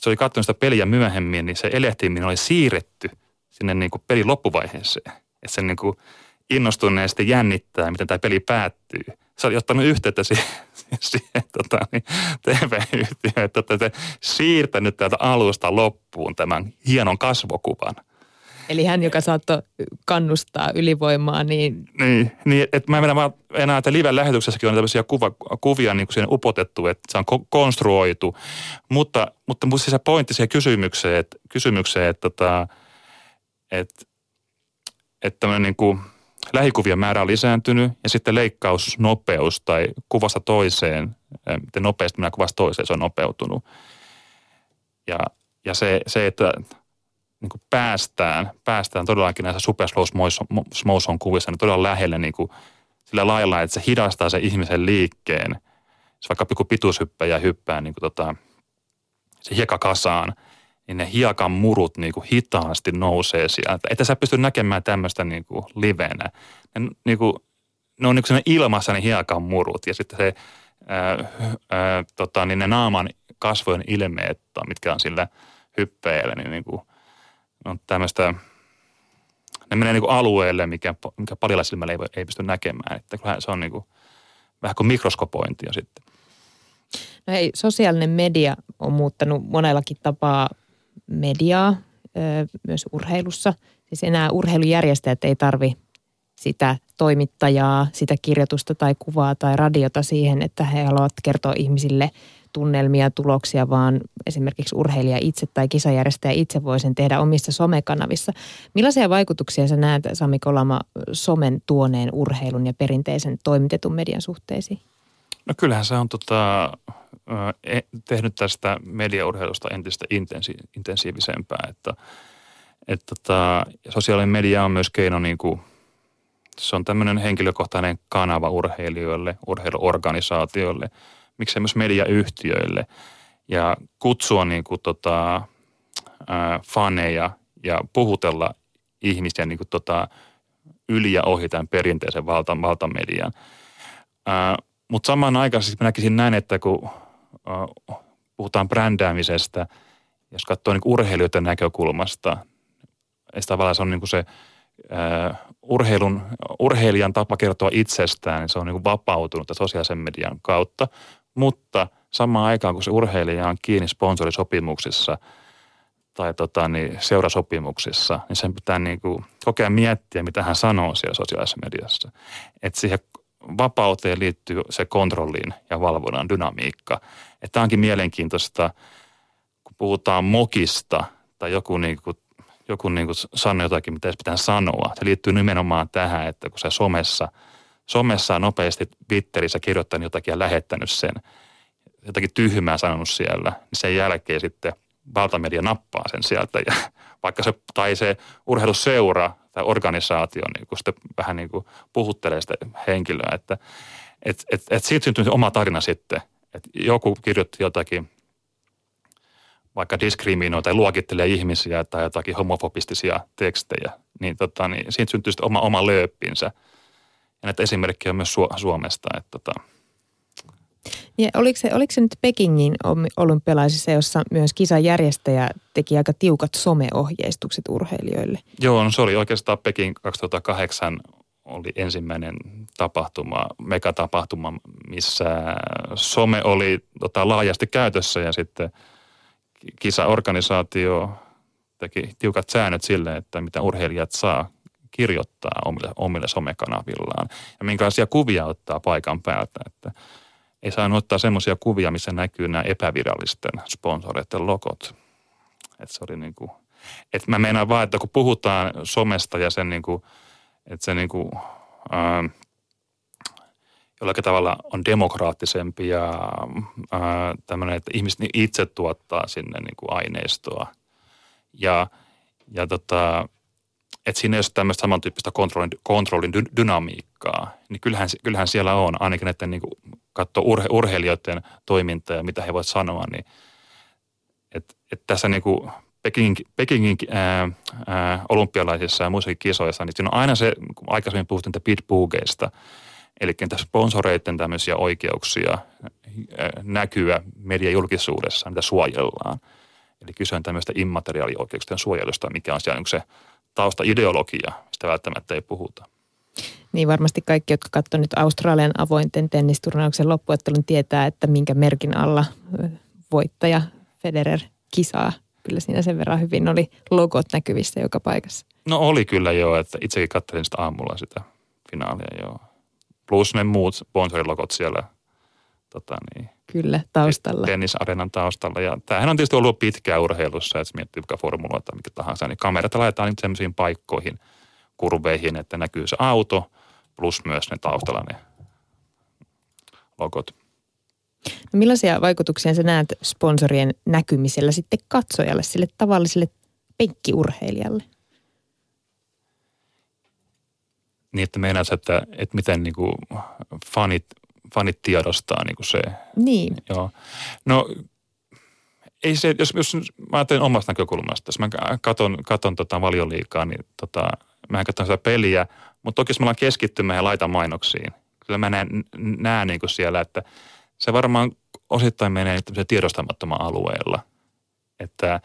Se oli katsonut sitä peliä myöhemmin, niin se elehtiminen oli siirretty sinne niin kuin pelin loppuvaiheeseen että sen niin kuin innostuneesti jännittää, miten tämä peli päättyy. Sä olet ottanut yhteyttä siihen, [LAUGHS] siihen tota, niin, TV-yhtiöön, että olette siirtänyt täältä alusta loppuun tämän hienon kasvokuvan. Eli hän, joka saattoi kannustaa ylivoimaa, niin... Niin, niin että mä en vaan enää, että live-lähetyksessäkin on tämmöisiä kuva, kuvia niin kuin upotettu, että se on konstruoitu. Mutta, mutta siis se pointti siihen kysymykseen, että, kysymykseen, että, että, että että tämmöinen niin kuin lähikuvien määrä on lisääntynyt ja sitten leikkausnopeus tai kuvasta toiseen, miten nopeasti minä kuvasta toiseen, se on nopeutunut. Ja, ja se, se, että niin kuin päästään, päästään todellakin näissä super slow motion kuvissa niin todella lähelle niin kuin sillä lailla, että se hidastaa se ihmisen liikkeen. Se vaikka joku pituushyppäjä hyppää niin kuin tota, se hiekakasaan – niin ne hiekan murut niin kuin hitaasti nousee sieltä. Että sä pysty näkemään tämmöistä niin kuin livenä. Ne, niin kuin, ne on niin ilmassa ne hiekan murut ja sitten se ää, ää, tota, niin ne naaman kasvojen ilmeet, mitkä on sillä hyppeillä, niin, niin kuin, on tämmöistä, ne menee niin kuin alueelle, mikä, mikä parilla silmällä ei, voi, ei pysty näkemään. Että se on niin kuin, vähän kuin mikroskopointia sitten. No hei, sosiaalinen media on muuttanut monellakin tapaa mediaa, myös urheilussa. Siis enää urheilujärjestäjät ei tarvi sitä toimittajaa, sitä kirjoitusta tai kuvaa tai radiota siihen, että he haluavat kertoa ihmisille tunnelmia, tuloksia, vaan esimerkiksi urheilija itse tai kisajärjestäjä itse voi sen tehdä omissa somekanavissa. Millaisia vaikutuksia sä näet, Sami Kolama, somen tuoneen urheilun ja perinteisen toimitetun median suhteisiin? No kyllähän se on tota, e, tehnyt tästä mediaurheilusta entistä intensi- intensiivisempää, että, että tota, sosiaalinen media on myös keino niin kuin, se on tämmöinen henkilökohtainen kanava urheilijoille, urheiluorganisaatioille, miksei myös mediayhtiöille ja kutsua niin kuin, tota, ää, faneja ja puhutella ihmisiä niin kuin, tota, yli ja ohi tämän perinteisen valta, valtamedian. Ää, mutta samanaikaisesti mä näkisin näin, että kun uh, puhutaan brändäämisestä, jos katsoo niin urheilijoiden näkökulmasta, että tavallaan se on niin kuin se urheilun, urheilijan tapa kertoa itsestään, niin se on niin kuin vapautunut sosiaalisen median kautta, mutta samaan aikaan, kun se urheilija on kiinni sponsorisopimuksissa tai tota, niin seurasopimuksissa, niin sen pitää niin kuin kokea miettiä, mitä hän sanoo siellä sosiaalisessa mediassa. Että siihen vapauteen liittyy se kontrolliin ja valvonnan dynamiikka. Että tämä onkin mielenkiintoista, kun puhutaan mokista tai joku, niin kuin, joku niin kuin sanoo jotakin, mitä pitää sanoa. Se liittyy nimenomaan tähän, että kun se somessa, somessa nopeasti Twitterissä kirjoittanut jotakin ja lähettänyt sen, jotakin tyhmää sanonut siellä, niin sen jälkeen sitten valtamedia nappaa sen sieltä ja [LAUGHS] vaikka se, tai se urheiluseura tai organisaatio niin kuin sitten vähän niin kuin puhuttelee sitä henkilöä, että et, et, et siitä syntyy oma tarina sitten, että joku kirjoitti jotakin vaikka diskriminoi tai luokittelee ihmisiä tai jotakin homofobistisia tekstejä, niin, tota, niin siitä syntyy sitten oma, oma lööppinsä. Ja näitä esimerkkejä on myös Suomesta, että tota, ja oliko, se, oliko se nyt Pekingin olympialaisissa, jossa myös kisan järjestäjä teki aika tiukat someohjeistukset urheilijoille? Joo, no se oli oikeastaan Peking 2008 oli ensimmäinen tapahtuma, megatapahtuma, missä some oli tota, laajasti käytössä ja sitten kisaorganisaatio teki tiukat säännöt sille, että mitä urheilijat saa kirjoittaa omille, omille somekanavillaan ja minkälaisia kuvia ottaa paikan päältä. Että ei saanut ottaa semmoisia kuvia, missä näkyy nämä epävirallisten sponsoreiden logot. Että se oli niin kuin, että mä meinaan vaan, että kun puhutaan somesta ja sen niin kuin, että se niin kuin, ää, jollakin tavalla on demokraattisempi ja ää, tämmöinen, että ihmiset itse tuottaa sinne niin kuin aineistoa. Ja, ja tota, että siinä ei ole tämmöistä samantyyppistä kontrollin, kontrollin dynamiikkaa, niin kyllähän, kyllähän siellä on, ainakin näiden niin katsoa urhe, urheilijoiden toimintaa ja mitä he voivat sanoa, niin että et tässä niin kuin Pekingin, Pekingin ää, ää, olympialaisissa ja muissakin kisoissa, niin siinä on aina se, kun aikaisemmin puhuttiin pitboogeista, eli sponsoreiden tämmöisiä oikeuksia näkyä mediajulkisuudessa, mitä suojellaan. Eli kyse on tämmöistä immateriaalioikeuksien suojelusta, mikä on siellä niin se taustaideologia, mistä välttämättä ei puhuta. Niin varmasti kaikki, jotka katsoivat nyt Australian avointen tennisturnauksen loppuottelun, tietää, että minkä merkin alla voittaja Federer kisaa. Kyllä siinä sen verran hyvin oli logot näkyvissä joka paikassa. No oli kyllä joo, että itsekin katselin sitä aamulla sitä finaalia joo. Plus ne muut sponsorilogot siellä tota niin, Kyllä, taustalla. Tennisarenan taustalla. Ja tämähän on tietysti ollut pitkään urheilussa, että miettii vaikka formula tai mikä tahansa, niin kamerat laitetaan nyt sellaisiin paikkoihin, kurveihin, että näkyy se auto plus myös ne taustalla ne logot. No millaisia vaikutuksia sä näet sponsorien näkymisellä sitten katsojalle, sille tavalliselle penkkiurheilijalle? Niin, että meinaat, että, että miten niin kuin fanit fanit tiedostaa niin kuin se. Niin. Joo. No ei se, jos, jos mä ajattelen omasta näkökulmasta, jos mä katon, katon tota valioliikaa, niin tota, mä katson sitä peliä, mutta toki jos me ollaan keskittymään ja laita mainoksiin, kyllä mä näen, näen niin kuin siellä, että se varmaan osittain menee tiedostamattoman alueella. Että,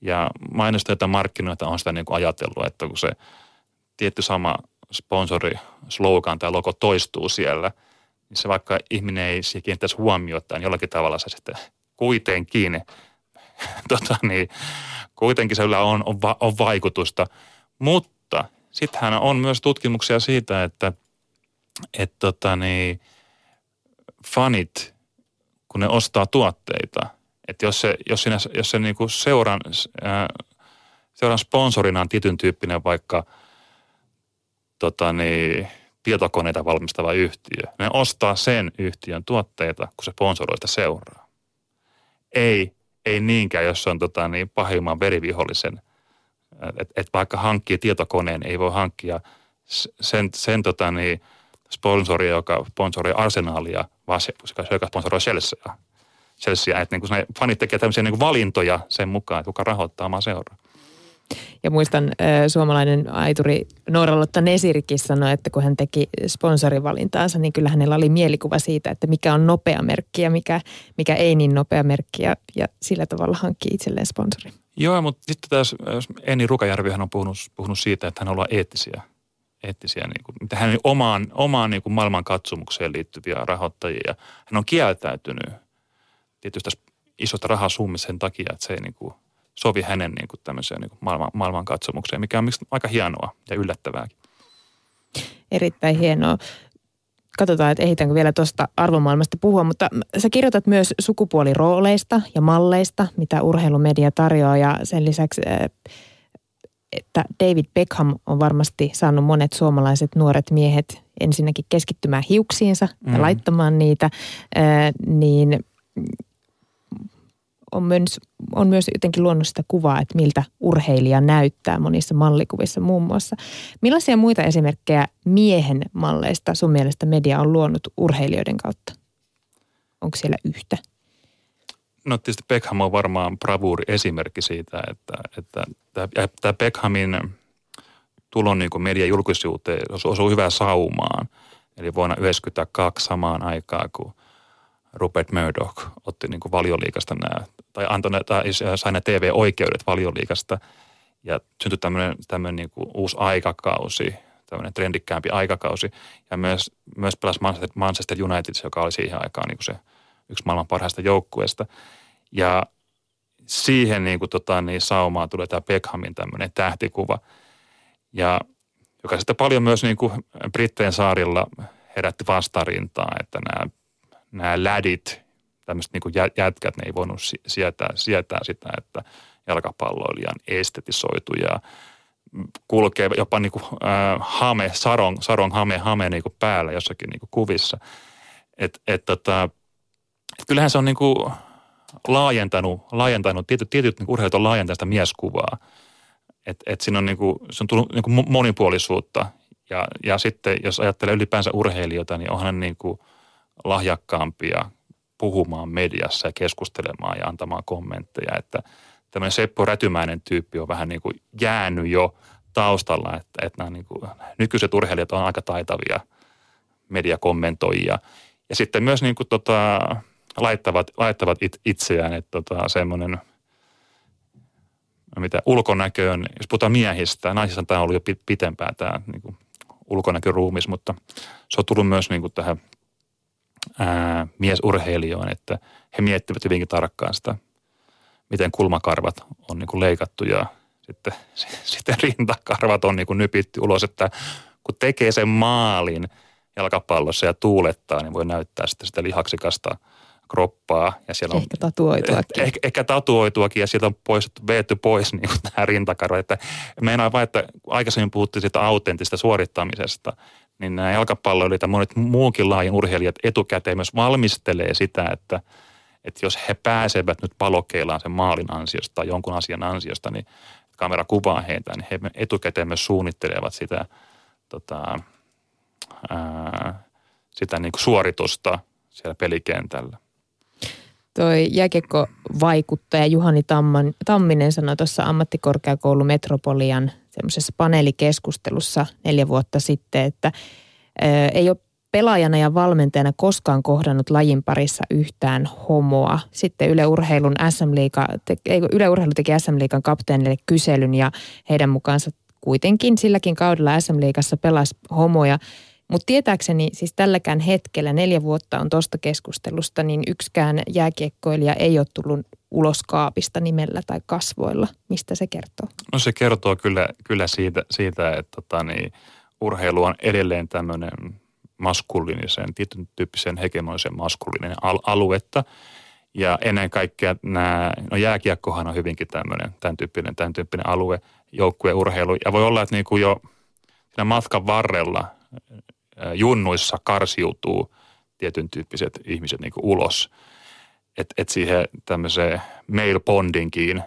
ja mainostajat ja markkinoita on sitä niin kuin ajatellut, että kun se tietty sama sponsori, slogan tai logo toistuu siellä, niin se vaikka ihminen ei siihen kiinnittäisi huomiota, niin jollakin tavalla se sitten kuitenkin, [LAUGHS] tota niin, kuitenkin se on, on, on vaikutusta. Mutta sittenhän on myös tutkimuksia siitä, että et tota niin, fanit, kun ne ostaa tuotteita, että jos se, jos siinä, jos se niinku seuran, seuran sponsorina on tietyn tyyppinen vaikka tota niin, tietokoneita valmistava yhtiö, ne ostaa sen yhtiön tuotteita, kun se sponsoroista seuraa. Ei, ei niinkään, jos on tota niin, pahimman verivihollisen, että et vaikka hankkii tietokoneen, ei voi hankkia sen, sen tota niin, sponsori, joka sponsoroi Arsenaalia, vaan se, joka sponsoroi Chelsea. Chelsea että niin kuin fanit tekee tämmöisiä niin kuin valintoja sen mukaan, että kuka rahoittaa omaa seuraa. Ja muistan suomalainen aituri Noora-Lotta Nesirikin sanoi, että kun hän teki sponsorivalintaansa, niin kyllä hänellä oli mielikuva siitä, että mikä on nopea merkki ja mikä, mikä ei niin nopea merkki ja, ja sillä tavalla hankkii itselleen sponsori. Joo, mutta sitten taas Eni Rukajärvihän on puhunut, puhunut siitä, että hän on eettisiä eettisiä, niin kuin, mitä hänen omaan, omaan niin kuin maailmankatsomukseen liittyviä rahoittajia. Hän on kieltäytynyt tietysti isosta rahasummista sen takia, että se ei niin kuin sovi hänen niin kuin tämmöiseen niin kuin maailman, maailmankatsomukseen, mikä on aika hienoa ja yllättävääkin. Erittäin hienoa. Katsotaan, että ehditäänkö vielä tuosta arvomaailmasta puhua, mutta sä kirjoitat myös sukupuolirooleista ja malleista, mitä urheilumedia tarjoaa ja sen lisäksi että David Beckham on varmasti saanut monet suomalaiset nuoret miehet ensinnäkin keskittymään hiuksiinsa mm. ja laittamaan niitä, niin on myös, on myös jotenkin luonut sitä kuvaa, että miltä urheilija näyttää monissa mallikuvissa muun muassa. Millaisia muita esimerkkejä miehen malleista sun mielestä media on luonut urheilijoiden kautta? Onko siellä yhtä? No tietysti Beckham on varmaan bravuuri esimerkki siitä, että, että tämä Beckhamin tulon niin kuin median julkisuuteen osuu hyvää saumaan. Eli vuonna 1992 samaan aikaan, kun Rupert Murdoch otti niin kuin valioliikasta nämä, tai, antoi, tai sai nämä TV-oikeudet valioliikasta, ja syntyi tämmöinen, tämmöinen niin kuin uusi aikakausi, tämmöinen trendikkäämpi aikakausi, ja myös, myös pelasi Manchester United, joka oli siihen aikaan niin kuin se – yksi maailman parhaista joukkueista. Ja siihen niin kuin, tota, niin saumaan tulee tämä Beckhamin tämmöinen tähtikuva, ja joka sitten paljon myös niin kuin Britteen saarilla herätti vastarintaa, että nämä, nämä lädit, tämmöiset niin jätkät, ne ei voinut sietää, sietää sitä, että jalkapalloilijan estetisoitu ja kulkee jopa niin kuin, äh, hame, sarong, sarong hame, hame niin kuin päällä jossakin niin kuin kuvissa. Et, et, tota, et kyllähän se on niin kuin laajentanut, laajentanut tietyt, tietyt niin urheilut on laajentanut sitä mieskuvaa. Että et siinä on, niin kuin, se on tullut niin kuin monipuolisuutta. Ja, ja sitten jos ajattelee ylipäänsä urheilijoita, niin onhan niin kuin lahjakkaampia puhumaan mediassa ja keskustelemaan ja antamaan kommentteja. Että tämmöinen Seppo Rätymäinen tyyppi on vähän niin kuin jäänyt jo taustalla, että, että nämä niin kuin, nykyiset urheilijat on aika taitavia mediakommentoijia. Ja sitten myös niin kuin tota, laittavat, laittavat it, itseään, että tota, semmoinen mitä ulkonäköön, jos puhutaan miehistä, naisissa tämä on ollut jo pitempään tämä niin kuin ulkonäköruumis, mutta se on tullut myös niin kuin tähän ää, miesurheilijoon, että he miettivät hyvinkin tarkkaan sitä, miten kulmakarvat on niin kuin leikattu ja sitten, [LAUGHS] sitten rintakarvat on niin kuin nypitty ulos, että kun tekee sen maalin jalkapallossa ja tuulettaa, niin voi näyttää sitten sitä lihaksikasta – kroppaa. Ja siellä on, ehkä tatuoituakin. Ehkä, ehkä tatuoituakin ja sieltä on pois, veetty pois [LAUGHS] niin kuin nämä rintakarvat. Että meinaa vain, että aikaisemmin puhuttiin siitä autenttista suorittamisesta, niin nämä jalkapalloilijat ja monet muunkin laajan urheilijat etukäteen myös valmistelee sitä, että, että jos he pääsevät nyt palokeilaan sen maalin ansiosta tai jonkun asian ansiosta, niin kamera kuvaa heitä, niin he etukäteen myös suunnittelevat sitä, tota, ää, sitä niin kuin suoritusta siellä pelikentällä. Toi jääkiekko-vaikuttaja Juhani Tamman, Tamminen sanoi tuossa ammattikorkeakoulu Metropolian semmoisessa paneelikeskustelussa neljä vuotta sitten, että ei ole pelaajana ja valmentajana koskaan kohdannut lajin parissa yhtään homoa. Sitten Yle, Urheilun SM Liiga, Yle Urheilu teki SM Liigan kapteenille kyselyn ja heidän mukaansa kuitenkin silläkin kaudella SM Liigassa pelasi homoja. Mutta tietääkseni siis tälläkään hetkellä, neljä vuotta on tuosta keskustelusta, niin yksikään jääkiekkoilija ei ole tullut ulos kaapista nimellä tai kasvoilla. Mistä se kertoo? No se kertoo kyllä, kyllä siitä, siitä, että tota, niin, urheilu on edelleen tämmöinen maskuliinisen, tietyn tyyppisen hegemonisen maskuliininen al- aluetta. Ja ennen kaikkea nämä, no jääkiekkohan on hyvinkin tämmöinen, tämän tyyppinen, tämän tyyppinen alue, joukkueurheilu. Ja voi olla, että niin kuin jo siinä matkan varrella junnuissa karsiutuu tietyn tyyppiset ihmiset niin ulos. Että et siihen tämmöiseen male bondingiin,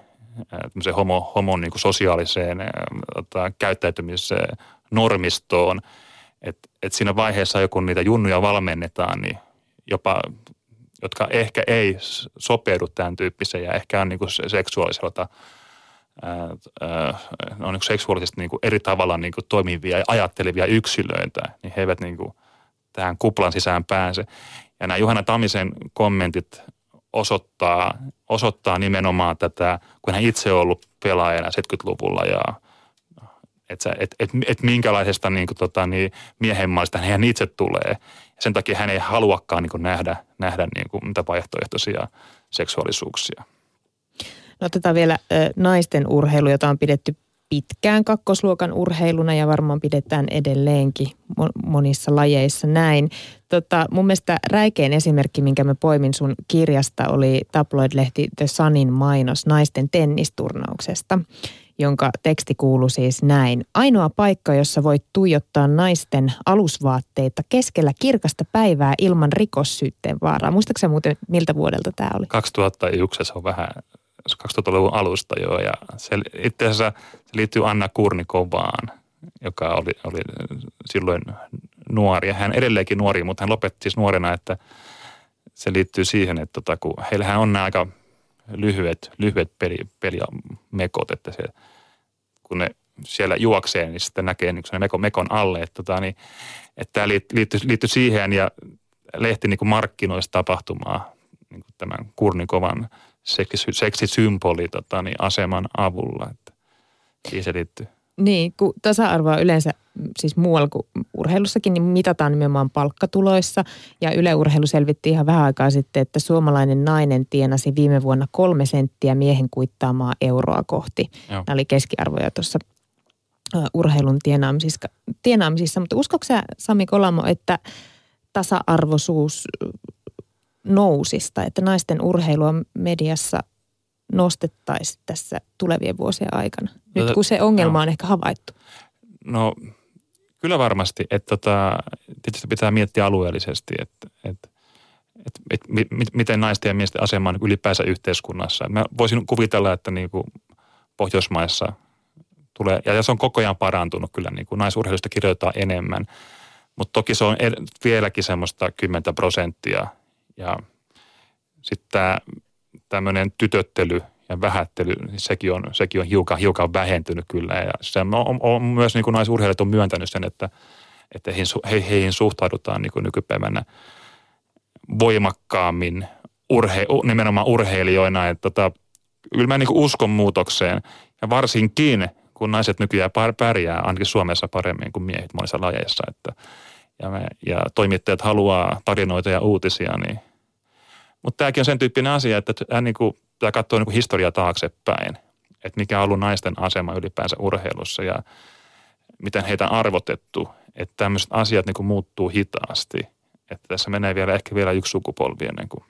tämmöiseen homo, homon niin sosiaaliseen tota, käyttäytymiseen, normistoon, että et siinä vaiheessa, kun niitä junnuja valmennetaan, niin jopa jotka ehkä ei sopeudu tämän tyyppiseen ja ehkä on niin kuin seksuaaliselta ne on niin seksuaalisesti niin kuin eri tavalla niin kuin toimivia ja ajattelevia yksilöitä, niin he eivät niin kuin tähän kuplan sisään pääse. Ja nämä Juhana Tamisen kommentit osoittaa, osoittaa nimenomaan tätä, kun hän itse on ollut pelaajana 70-luvulla ja että et, et, et minkälaisesta niin kuin, tota, niin miehenmaista hän itse tulee. Sen takia hän ei haluakaan niin kuin nähdä, nähdä niin kuin, mitä vaihtoehtoisia seksuaalisuuksia. No otetaan vielä ö, naisten urheilu, jota on pidetty pitkään kakkosluokan urheiluna ja varmaan pidetään edelleenkin monissa lajeissa näin. Tota, mun mielestä räikein esimerkki, minkä mä poimin sun kirjasta, oli tabloid-lehti The Sunin mainos naisten tennisturnauksesta, jonka teksti kuuluu siis näin. Ainoa paikka, jossa voit tuijottaa naisten alusvaatteita keskellä kirkasta päivää ilman rikossyytteen vaaraa. Muistaakseni muuten miltä vuodelta tämä oli? 2001 se on vähän 2000-luvun alusta jo ja se, itse asiassa se liittyy Anna Kurnikovaan, joka oli, oli silloin nuori. Ja hän edelleenkin nuori, mutta hän lopetti siis nuorena, että se liittyy siihen, että tota, kun heillähän on nämä aika lyhyet, lyhyet peli, pelimekot, että se, kun ne siellä juoksee, niin sitten näkee niin mekon, mekon alle. Että, tota, niin, että tämä liittyy, liittyy siihen ja lehti niin markkinoista tapahtumaa niin tämän Kurnikovan seksisymboli tota, niin aseman avulla. Että siihen se liittyy. Niin, kun tasa-arvoa yleensä siis muualla kuin urheilussakin, niin mitataan nimenomaan palkkatuloissa. Ja Yle Urheilu selvitti ihan vähän aikaa sitten, että suomalainen nainen tienasi viime vuonna kolme senttiä miehen kuittaamaa euroa kohti. Joo. Nämä oli keskiarvoja tuossa urheilun tienaamisissa. tienaamisissa. Mutta uskotko sä, Sami Kolamo, että tasa-arvoisuus nousista, että naisten urheilua mediassa nostettaisiin tässä tulevien vuosien aikana, nyt kun se ongelma no, on ehkä havaittu? No kyllä varmasti, että tota, tietysti pitää miettiä alueellisesti, että, että että, että miten naisten ja miesten asema on ylipäänsä yhteiskunnassa. Mä voisin kuvitella, että niin kuin Pohjoismaissa tulee, ja se on koko ajan parantunut kyllä, niin kuin naisurheilusta kirjoitetaan enemmän, mutta toki se on vieläkin semmoista 10 prosenttia – ja sitten tämmöinen tytöttely ja vähättely, niin sekin on, sekin on hiukan, hiukan vähentynyt kyllä. Ja se on, on, on myös niin kuin naisurheilijat on myöntänyt sen, että, että heihin, he, heihin suhtaudutaan niin kuin nykypäivänä voimakkaammin urhe, nimenomaan urheilijoina. Että tota, kyllä mä niin kuin uskon muutokseen ja varsinkin kun naiset nykyään pärjää ainakin Suomessa paremmin kuin miehet monissa lajeissa. Että, ja, me, ja toimittajat haluaa tarinoita ja uutisia. Niin. Mutta tämäkin on sen tyyppinen asia, että hän niin katsoa niin historiaa taaksepäin, että mikä on ollut naisten asema ylipäänsä urheilussa ja miten heitä on arvotettu, että tämmöiset asiat niin muuttuu hitaasti. Että tässä menee vielä ehkä vielä yksi sukupolvi ennen kuin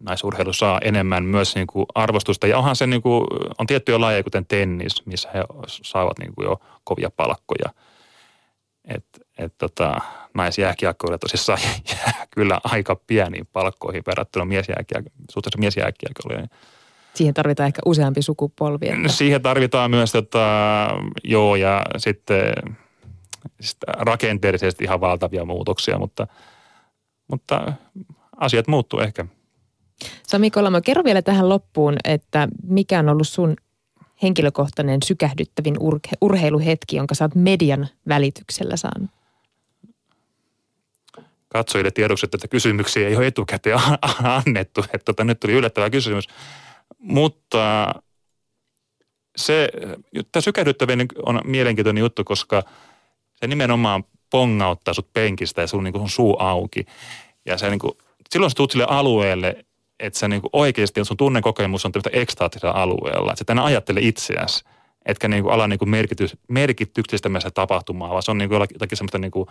naisurheilu saa enemmän myös niin kuin arvostusta. Ja onhan se niin kuin, on tiettyjä lajeja, kuten tennis, missä he saavat niin kuin jo kovia palkkoja – että et tota, naisjääkiekkoille tosissaan [LAUGHS] jää kyllä aika pieniin palkkoihin verrattuna miesjääkiekkoille, suhteessa miesjääkiekkoille. Siihen tarvitaan ehkä useampi sukupolvi. Että... Siihen tarvitaan myös, tota, joo, ja sitten, sitten rakenteellisesti ihan valtavia muutoksia, mutta, mutta asiat muuttuu ehkä. Sami Kolamo, kerro vielä tähän loppuun, että mikä on ollut sun henkilökohtainen sykähdyttävin urheiluhetki, jonka sä oot median välityksellä saanut? Katsojille tiedoksi, että kysymyksiä ei ole etukäteen annettu. Että tota, nyt tuli yllättävä kysymys. Mutta se, tämä sykähdyttävinen on mielenkiintoinen juttu, koska se nimenomaan pongauttaa sut penkistä ja sun, niin kuin, sun suu auki. Ja se niin kuin, silloin sä tulet sille alueelle, että sä niin kuin oikeasti, sun tunnekokemus on tämmöistä ekstaattisella alueella. Että sä ajattele itseäsi, etkä niin kuin ala niin kuin merkitys, tapahtumaa, vaan se on niin kuin jotakin semmoista niin kuin,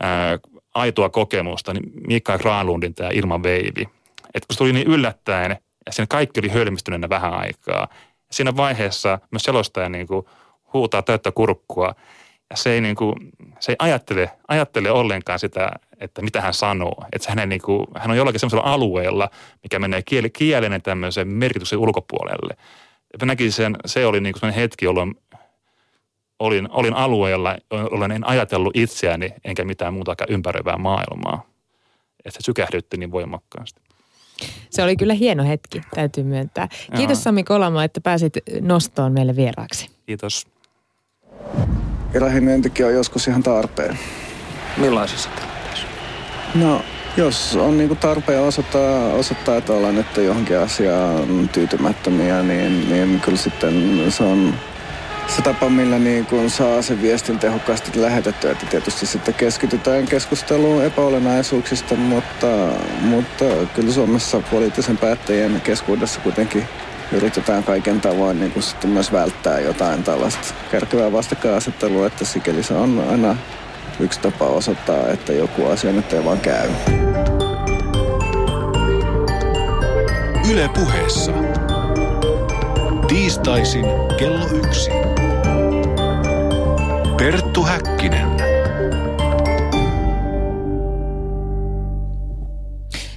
ää, aitoa kokemusta. Niin Mikael Granlundin tämä Ilman veivi. Että kun se tuli niin yllättäen, ja siinä kaikki oli hölmistyneenä vähän aikaa. Ja siinä vaiheessa myös selostaja niin kuin huutaa täyttä kurkkua – ja se ei, niin kuin, se ei ajattele, ajattele ollenkaan sitä, että mitä hän sanoo. Että hän, niin kuin, hän on jollakin sellaisella alueella, mikä menee kiel, kielenen tämmöisen merkityksen ulkopuolelle. Näkisin sen, se oli niin kuin hetki, jolloin olin, olin alueella, jolloin en ajatellut itseäni enkä mitään muutakaan ympäröivää maailmaa. Että se sykähdytti niin voimakkaasti. Se oli kyllä hieno hetki, täytyy myöntää. Kiitos Sami Kolama, että pääsit nostoon meille vieraaksi. Kiitos. Eläinmyyntikin on joskus ihan tarpeen. Millaisissa tilanteissa? No, jos on niinku tarpeen osoittaa, osoittaa, että ollaan nyt johonkin asiaan tyytymättömiä, niin, niin kyllä sitten se on se tapa, millä niin kun saa sen viestin tehokkaasti lähetettyä, että tietysti sitten keskitytään keskusteluun epäolennaisuuksista, mutta, mutta kyllä Suomessa poliittisen päättäjien keskuudessa kuitenkin yritetään kaiken tavoin niin kuin sitten myös välttää jotain tällaista kärkevää vastakkainasettelua, että sikäli se on aina yksi tapa osoittaa, että joku asia nyt ei vaan käy. Yle puheessa. Tiistaisin kello yksi. Perttu Häkkinen.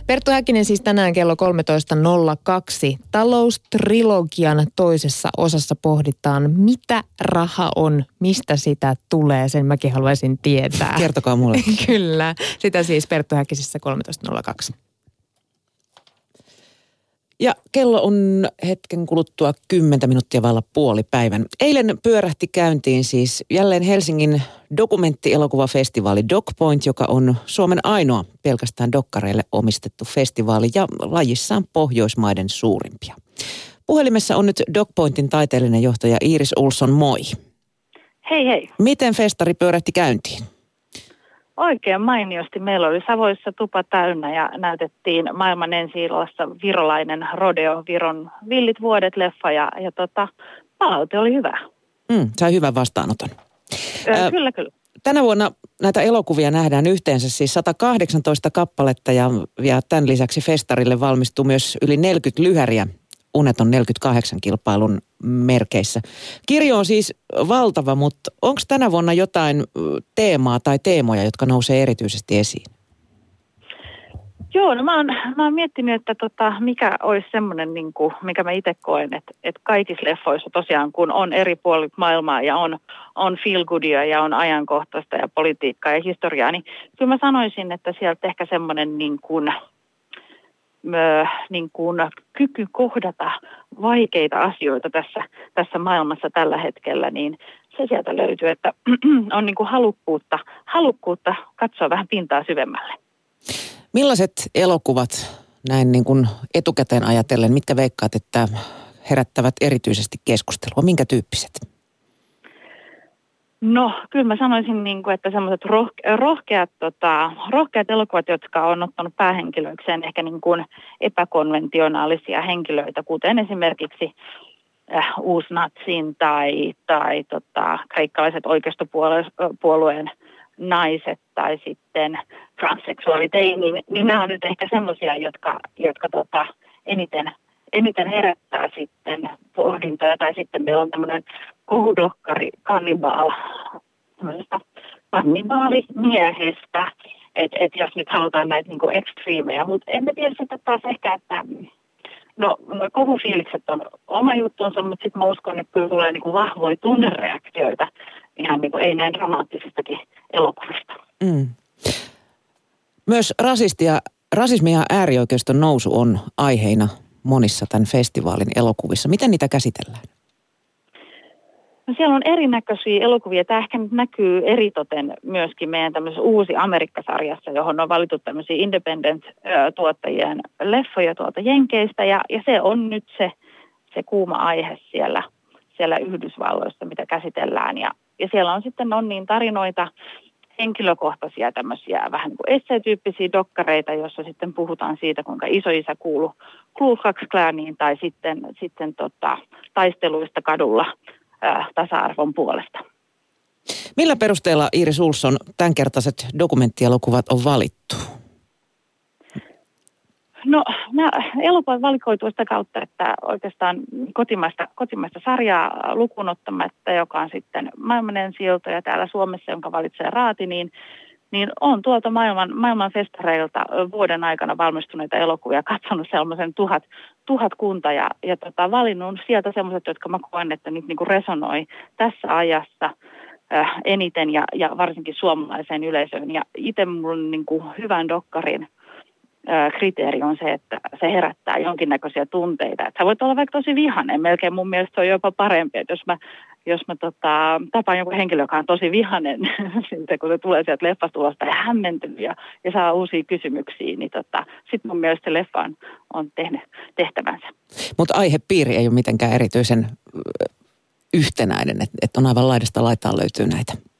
Perttu Häkkinen siis tänään kello 13.02. Taloustrilogian toisessa osassa pohditaan, mitä raha on, mistä sitä tulee. Sen mäkin haluaisin tietää. Kertokaa mulle. [LAUGHS] Kyllä, sitä siis Perttu Häkkisessä 13.02. Ja kello on hetken kuluttua 10 minuuttia vailla puoli päivän. Eilen pyörähti käyntiin siis jälleen Helsingin dokumenttielokuvafestivaali DocPoint, joka on Suomen ainoa pelkästään dokkareille omistettu festivaali ja lajissaan Pohjoismaiden suurimpia. Puhelimessa on nyt DocPointin taiteellinen johtaja Iiris Ulsson, moi. Hei hei. Miten festari pyörähti käyntiin? Oikein mainiosti. Meillä oli Savoissa tupa täynnä ja näytettiin maailman ensi virolainen rodeo, Viron villit vuodet leffa ja, ja tota, palaute oli hyvä. Mm, sai hyvän vastaanoton. Ö, kyllä, kyllä. Tänä vuonna näitä elokuvia nähdään yhteensä siis 118 kappaletta ja, ja tämän lisäksi festarille valmistuu myös yli 40 lyhäriä Uneton 48 kilpailun merkeissä. Kirjo on siis valtava, mutta onko tänä vuonna jotain teemaa tai teemoja, jotka nousee erityisesti esiin? Joo, no mä oon, mä oon miettinyt, että tota, mikä olisi semmoinen, niin mikä mä itse koen, että, että kaikissa leffoissa tosiaan, kun on eri puolit maailmaa ja on, on feel goodia ja on ajankohtaista ja politiikkaa ja historiaa, niin kyllä mä sanoisin, että sieltä ehkä semmoinen niin kuin, niin kuin kyky kohdata vaikeita asioita tässä, tässä maailmassa tällä hetkellä, niin se sieltä löytyy, että [CLEARS THROAT] on niin kuin halukkuutta, halukkuutta katsoa vähän pintaa syvemmälle. Millaiset elokuvat näin niin kuin etukäteen ajatellen, mitkä veikkaat, että herättävät erityisesti keskustelua? Minkä tyyppiset? No, kyllä mä sanoisin, niin kuin, että semmoiset rohke- rohkeat, tota, rohkeat elokuvat, jotka on ottanut päähenkilöikseen ehkä niin kuin epäkonventionaalisia henkilöitä, kuten esimerkiksi äh, uusnatsin tai, tai tota, kreikkalaiset oikeistopuolueen naiset tai sitten transseksuaaliteini, niin, niin nämä on nyt ehkä semmoisia, jotka, jotka tota, eniten, eniten herättää sitten pohdintoja. Tai sitten meillä on tämmöinen kohudokkari kannibaal, kannibaalimiehestä, että et jos nyt halutaan näitä niinku ekstriimejä, mutta emme tiedä sitten taas ehkä, että no, no kohufiilikset on oma juttuunsa, mutta sitten mä uskon, että kyllä tulee niinku vahvoja tunnereaktioita ihan niinku ei näin dramaattisistakin elokuvista. Mm. Myös rasistia, rasismi ja äärioikeiston nousu on aiheina monissa tämän festivaalin elokuvissa. Miten niitä käsitellään? No siellä on erinäköisiä elokuvia. Tämä ehkä nyt näkyy eritoten myöskin meidän tämmöisessä uusi Amerikkasarjassa, johon on valittu tämmöisiä independent-tuottajien leffoja tuolta Jenkeistä. Ja, ja se on nyt se, se kuuma aihe siellä, siellä Yhdysvalloissa, mitä käsitellään. Ja, ja siellä on sitten on niin tarinoita, henkilökohtaisia tämmöisiä vähän niin kuin esseetyyppisiä dokkareita, joissa sitten puhutaan siitä, kuinka isoisä kuuluu Ku Klux Klaniin tai sitten, sitten tota, taisteluista kadulla ää, tasa-arvon puolesta. Millä perusteella Iiris Ulsson tämänkertaiset dokumenttielokuvat on valittu? No nämä elokuvat valikoituu sitä kautta, että oikeastaan kotimaista, kotimaista sarjaa lukuun ottamatta, joka on sitten maailmanen sielto ja täällä Suomessa, jonka valitsee Raati, niin, niin on tuolta maailman, maailman festareilta vuoden aikana valmistuneita elokuvia katsonut sellaisen tuhat, tuhat kunta ja, ja tota, valinnut sieltä sellaiset, jotka mä koen, että nyt niin kuin resonoi tässä ajassa äh, eniten ja, ja varsinkin suomalaiseen yleisöön. Ja itse mulla on niin kuin hyvän dokkarin – kriteeri on se, että se herättää jonkinnäköisiä tunteita. Että sä voit olla vaikka tosi vihainen, melkein mun mielestä se on jopa parempi, että jos mä, jos mä tota, tapaan jonkun henkilö, joka on tosi vihainen, [LAUGHS] sitten kun se tulee sieltä leffasta ja hämmentynyt ja, ja saa uusia kysymyksiä, niin tota, sitten mun mielestä se leffa on, on tehnyt tehtävänsä. Mutta aihepiiri ei ole mitenkään erityisen yhtenäinen, että et on aivan laidasta laitaan löytyy näitä.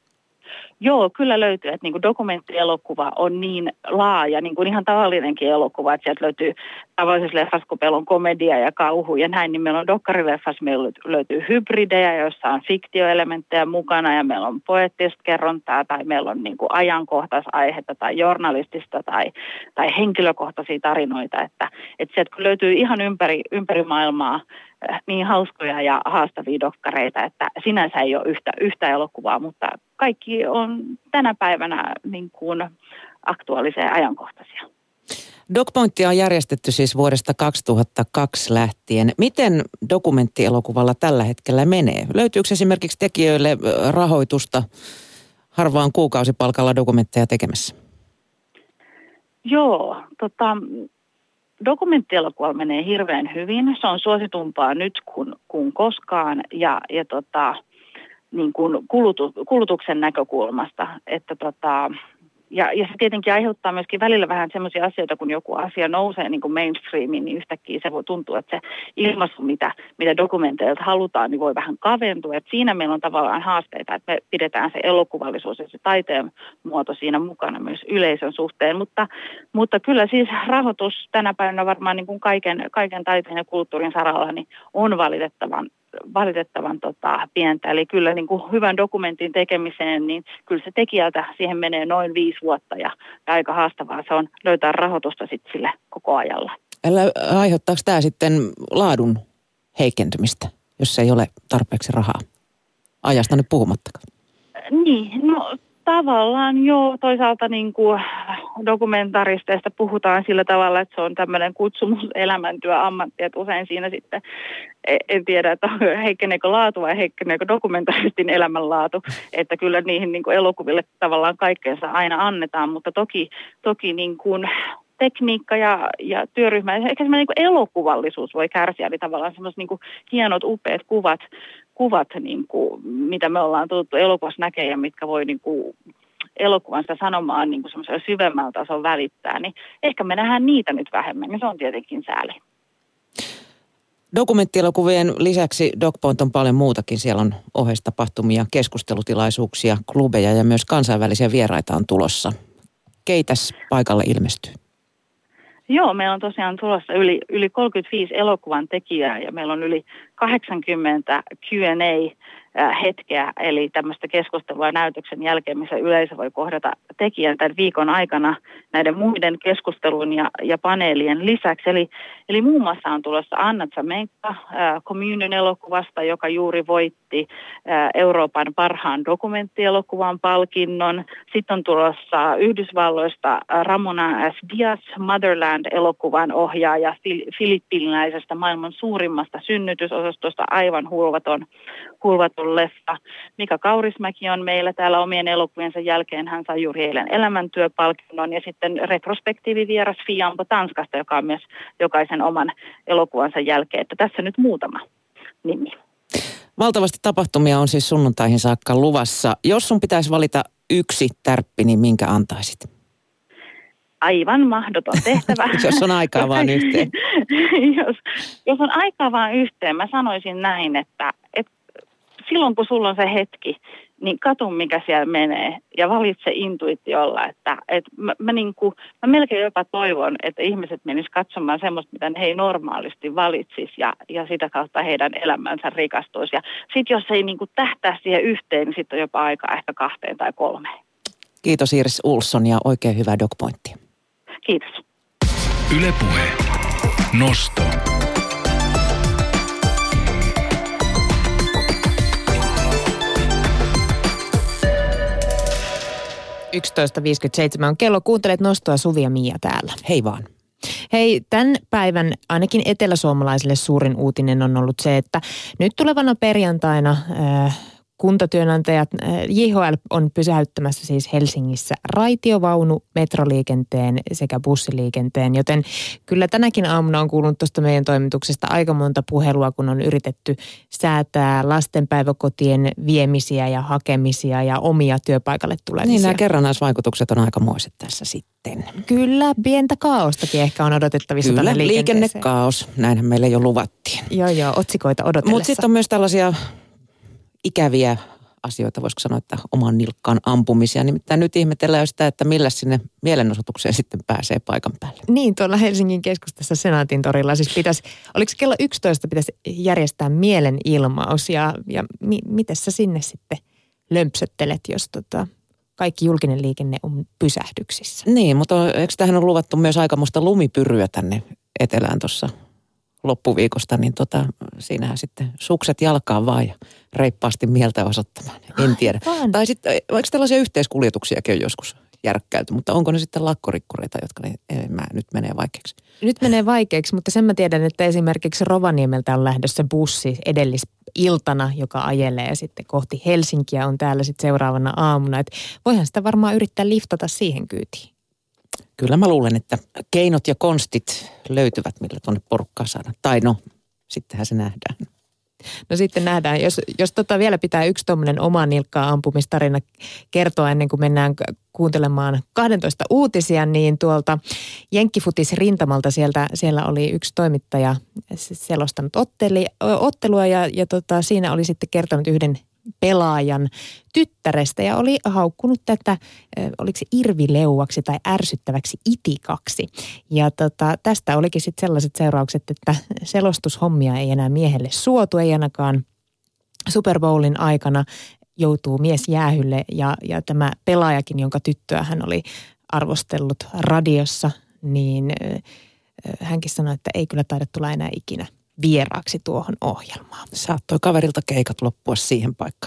Joo, kyllä löytyy, että niin dokumenttielokuva on niin laaja, niin kuin ihan tavallinenkin elokuva, että sieltä löytyy tavallisessa leffassa, kun meillä on komedia ja kauhu ja näin, niin meillä on dokkarileffassa, meillä löytyy hybridejä, joissa on fiktioelementtejä mukana ja meillä on poettista kerrontaa tai meillä on niin ajankohtaisaihetta tai journalistista tai, tai henkilökohtaisia tarinoita, että, että sieltä löytyy ihan ympäri, ympäri maailmaa niin hauskoja ja haastavia dokkareita, että sinänsä ei ole yhtä, yhtä elokuvaa, mutta kaikki on tänä päivänä niin kuin aktuaalisia ja ajankohtaisia. DocPointia on järjestetty siis vuodesta 2002 lähtien. Miten dokumenttielokuvalla tällä hetkellä menee? Löytyykö esimerkiksi tekijöille rahoitusta harvaan kuukausipalkalla dokumentteja tekemässä? Joo, tota, dokumenttielokuvalla menee hirveän hyvin. Se on suositumpaa nyt kuin, kuin koskaan ja, ja tota, niin kuin kulutu, kulutuksen näkökulmasta. Että tota, ja, ja se tietenkin aiheuttaa myöskin välillä vähän sellaisia asioita, kun joku asia nousee niin kuin mainstreamiin, niin yhtäkkiä se voi tuntua, että se ilmaisu, mitä, mitä dokumenteilta halutaan, niin voi vähän kaventua. Et siinä meillä on tavallaan haasteita, että me pidetään se elokuvallisuus ja se taiteen muoto siinä mukana myös yleisön suhteen. Mutta, mutta kyllä siis rahoitus tänä päivänä varmaan niin kuin kaiken, kaiken taiteen ja kulttuurin saralla niin on valitettavan valitettavan tota, pientä. Eli kyllä niin kuin hyvän dokumentin tekemiseen, niin kyllä se tekijältä siihen menee noin viisi vuotta ja, ja aika haastavaa se on löytää rahoitusta sitten sille koko ajalla. Älä, aiheuttaako tämä sitten laadun heikentymistä, jos ei ole tarpeeksi rahaa? Ajasta nyt puhumattakaan. Niin, no Tavallaan joo, toisaalta niin kuin dokumentaristeista puhutaan sillä tavalla, että se on tämmöinen kutsumus, elämäntyö, ammatti, että usein siinä sitten e, en tiedä, että heikkeneekö laatu vai heikkeneekö dokumentaristin elämänlaatu, että kyllä niihin niin kuin elokuville tavallaan kaikkeensa aina annetaan, mutta toki, toki niin kuin tekniikka ja, ja työryhmä, ehkä semmoinen niin elokuvallisuus voi kärsiä, eli tavallaan semmoiset niin hienot, upeat kuvat, kuvat niin kuin, mitä me ollaan tuttu elokuvassa näkee ja mitkä voi niin kuin, elokuvan sitä sanomaan niin kuin syvemmällä tasolla välittää, niin ehkä me nähdään niitä nyt vähemmän, niin se on tietenkin sääli. Dokumenttielokuvien lisäksi DocPoint on paljon muutakin. Siellä on oheistapahtumia, keskustelutilaisuuksia, klubeja ja myös kansainvälisiä vieraita on tulossa. Keitäs paikalle ilmestyy? Joo, meillä on tosiaan tulossa yli, yli 35 elokuvan tekijää ja meillä on yli 80 Q&A hetkeä, eli tämmöistä keskustelua näytöksen jälkeen, missä yleisö voi kohdata tekijän tämän viikon aikana näiden muiden keskustelun ja, ja paneelien lisäksi. Eli, eli muun muassa on tulossa Anna Zamenka äh, Communion elokuvasta, joka juuri voitti äh, Euroopan parhaan dokumenttielokuvan palkinnon. Sitten on tulossa Yhdysvalloista Ramona S. Diaz, Motherland-elokuvan ohjaaja filippiniläisestä maailman suurimmasta synnytysosastosta, aivan hulvaton, hulvaton suosittu leffa. Mika Kaurismäki on meillä täällä omien elokuviensa jälkeen. Hän sai juuri eilen elämäntyöpalkinnon ja sitten retrospektiivivieras Fiampo Tanskasta, joka on myös jokaisen oman elokuvansa jälkeen. Että tässä nyt muutama nimi. Valtavasti tapahtumia on siis sunnuntaihin saakka luvassa. Jos sun pitäisi valita yksi tärppi, niin minkä antaisit? Aivan mahdoton tehtävä. [LAUGHS] jos on aikaa vaan yhteen. [LAUGHS] jos, jos on aikaa vaan yhteen, mä sanoisin näin, että, että silloin kun sulla on se hetki, niin katu mikä siellä menee ja valitse intuitiolla, että, että mä, mä, niin kuin, mä melkein jopa toivon, että ihmiset menis katsomaan semmoista, mitä he ei normaalisti valitsisi ja, ja sitä kautta heidän elämänsä rikastuisi. Ja sitten jos ei niin kuin tähtää siihen yhteen, niin sitten on jopa aika ehkä kahteen tai kolmeen. Kiitos Iris Ulsson ja oikein hyvää dogpointtia. Kiitos. Ylepuhe. Nosto. 11.57 on kello. Kuuntelet Nostoa Suvi ja Mia täällä. Hei vaan. Hei, tämän päivän ainakin eteläsuomalaisille suurin uutinen on ollut se, että nyt tulevana perjantaina äh, kuntatyönantajat, äh, JHL on pysäyttämässä siis Helsingissä raitiovaunu, metroliikenteen sekä bussiliikenteen, joten kyllä tänäkin aamuna on kuulunut tuosta meidän toimituksesta aika monta puhelua, kun on yritetty säätää lastenpäiväkotien viemisiä ja hakemisia ja omia työpaikalle tulevisia. Niin nämä kerrannaisvaikutukset on aikamoiset tässä sitten. Kyllä, pientä kaaostakin ehkä on odotettavissa Kyllä, liikennekaos, näinhän meille jo luvattiin. Joo, joo, otsikoita odotellessa. Mutta sitten on myös tällaisia ikäviä asioita, voisiko sanoa, että oman nilkkaan ampumisia. Nimittäin nyt ihmetellään jo sitä, että millä sinne mielenosoitukseen sitten pääsee paikan päälle. Niin, tuolla Helsingin keskustassa Senaatin torilla siis pitäisi, oliko kello 11 pitäisi järjestää mielenilmaus ja, ja mi, miten sä sinne sitten lömpsöttelet, jos tota, kaikki julkinen liikenne on pysähdyksissä? Niin, mutta eikö tähän on luvattu myös aikamoista lumipyryä tänne etelään tuossa loppuviikosta, niin tota, siinähän sitten sukset jalkaan vaan ja reippaasti mieltä osoittamaan. En tiedä. Aivan. Tai sitten, vaikka tällaisia yhteiskuljetuksiakin on joskus järkkäyty, mutta onko ne sitten lakkorikkureita, jotka ne, ei, mä, nyt menee vaikeaksi? Nyt menee vaikeaksi, mutta sen mä tiedän, että esimerkiksi Rovaniemeltä on lähdössä bussi edellisiltana, joka ajelee sitten kohti Helsinkiä, on täällä sitten seuraavana aamuna. Et voihan sitä varmaan yrittää liftata siihen kyytiin. Kyllä mä luulen, että keinot ja konstit löytyvät, millä tuonne porukkaa saada. Tai no, sittenhän se nähdään. No sitten nähdään, jos, jos tota vielä pitää yksi tuommoinen oma nilkkaa ampumistarina kertoa ennen kuin mennään kuuntelemaan 12 uutisia, niin tuolta Jenkkifutis rintamalta sieltä, siellä oli yksi toimittaja selostanut otteli, ottelua ja, ja tota, siinä oli sitten kertonut yhden pelaajan tyttärestä ja oli haukkunut tätä, oliko se irvileuaksi tai ärsyttäväksi itikaksi. Ja tota, tästä olikin sitten sellaiset seuraukset, että selostushommia ei enää miehelle suotu, ei ainakaan Super Bowlin aikana joutuu mies jäähylle ja, ja tämä pelaajakin, jonka tyttöä hän oli arvostellut radiossa, niin hänkin sanoi, että ei kyllä taida tulla enää ikinä vieraaksi tuohon ohjelmaan. Saattoi kaverilta keikat loppua siihen paikkaan.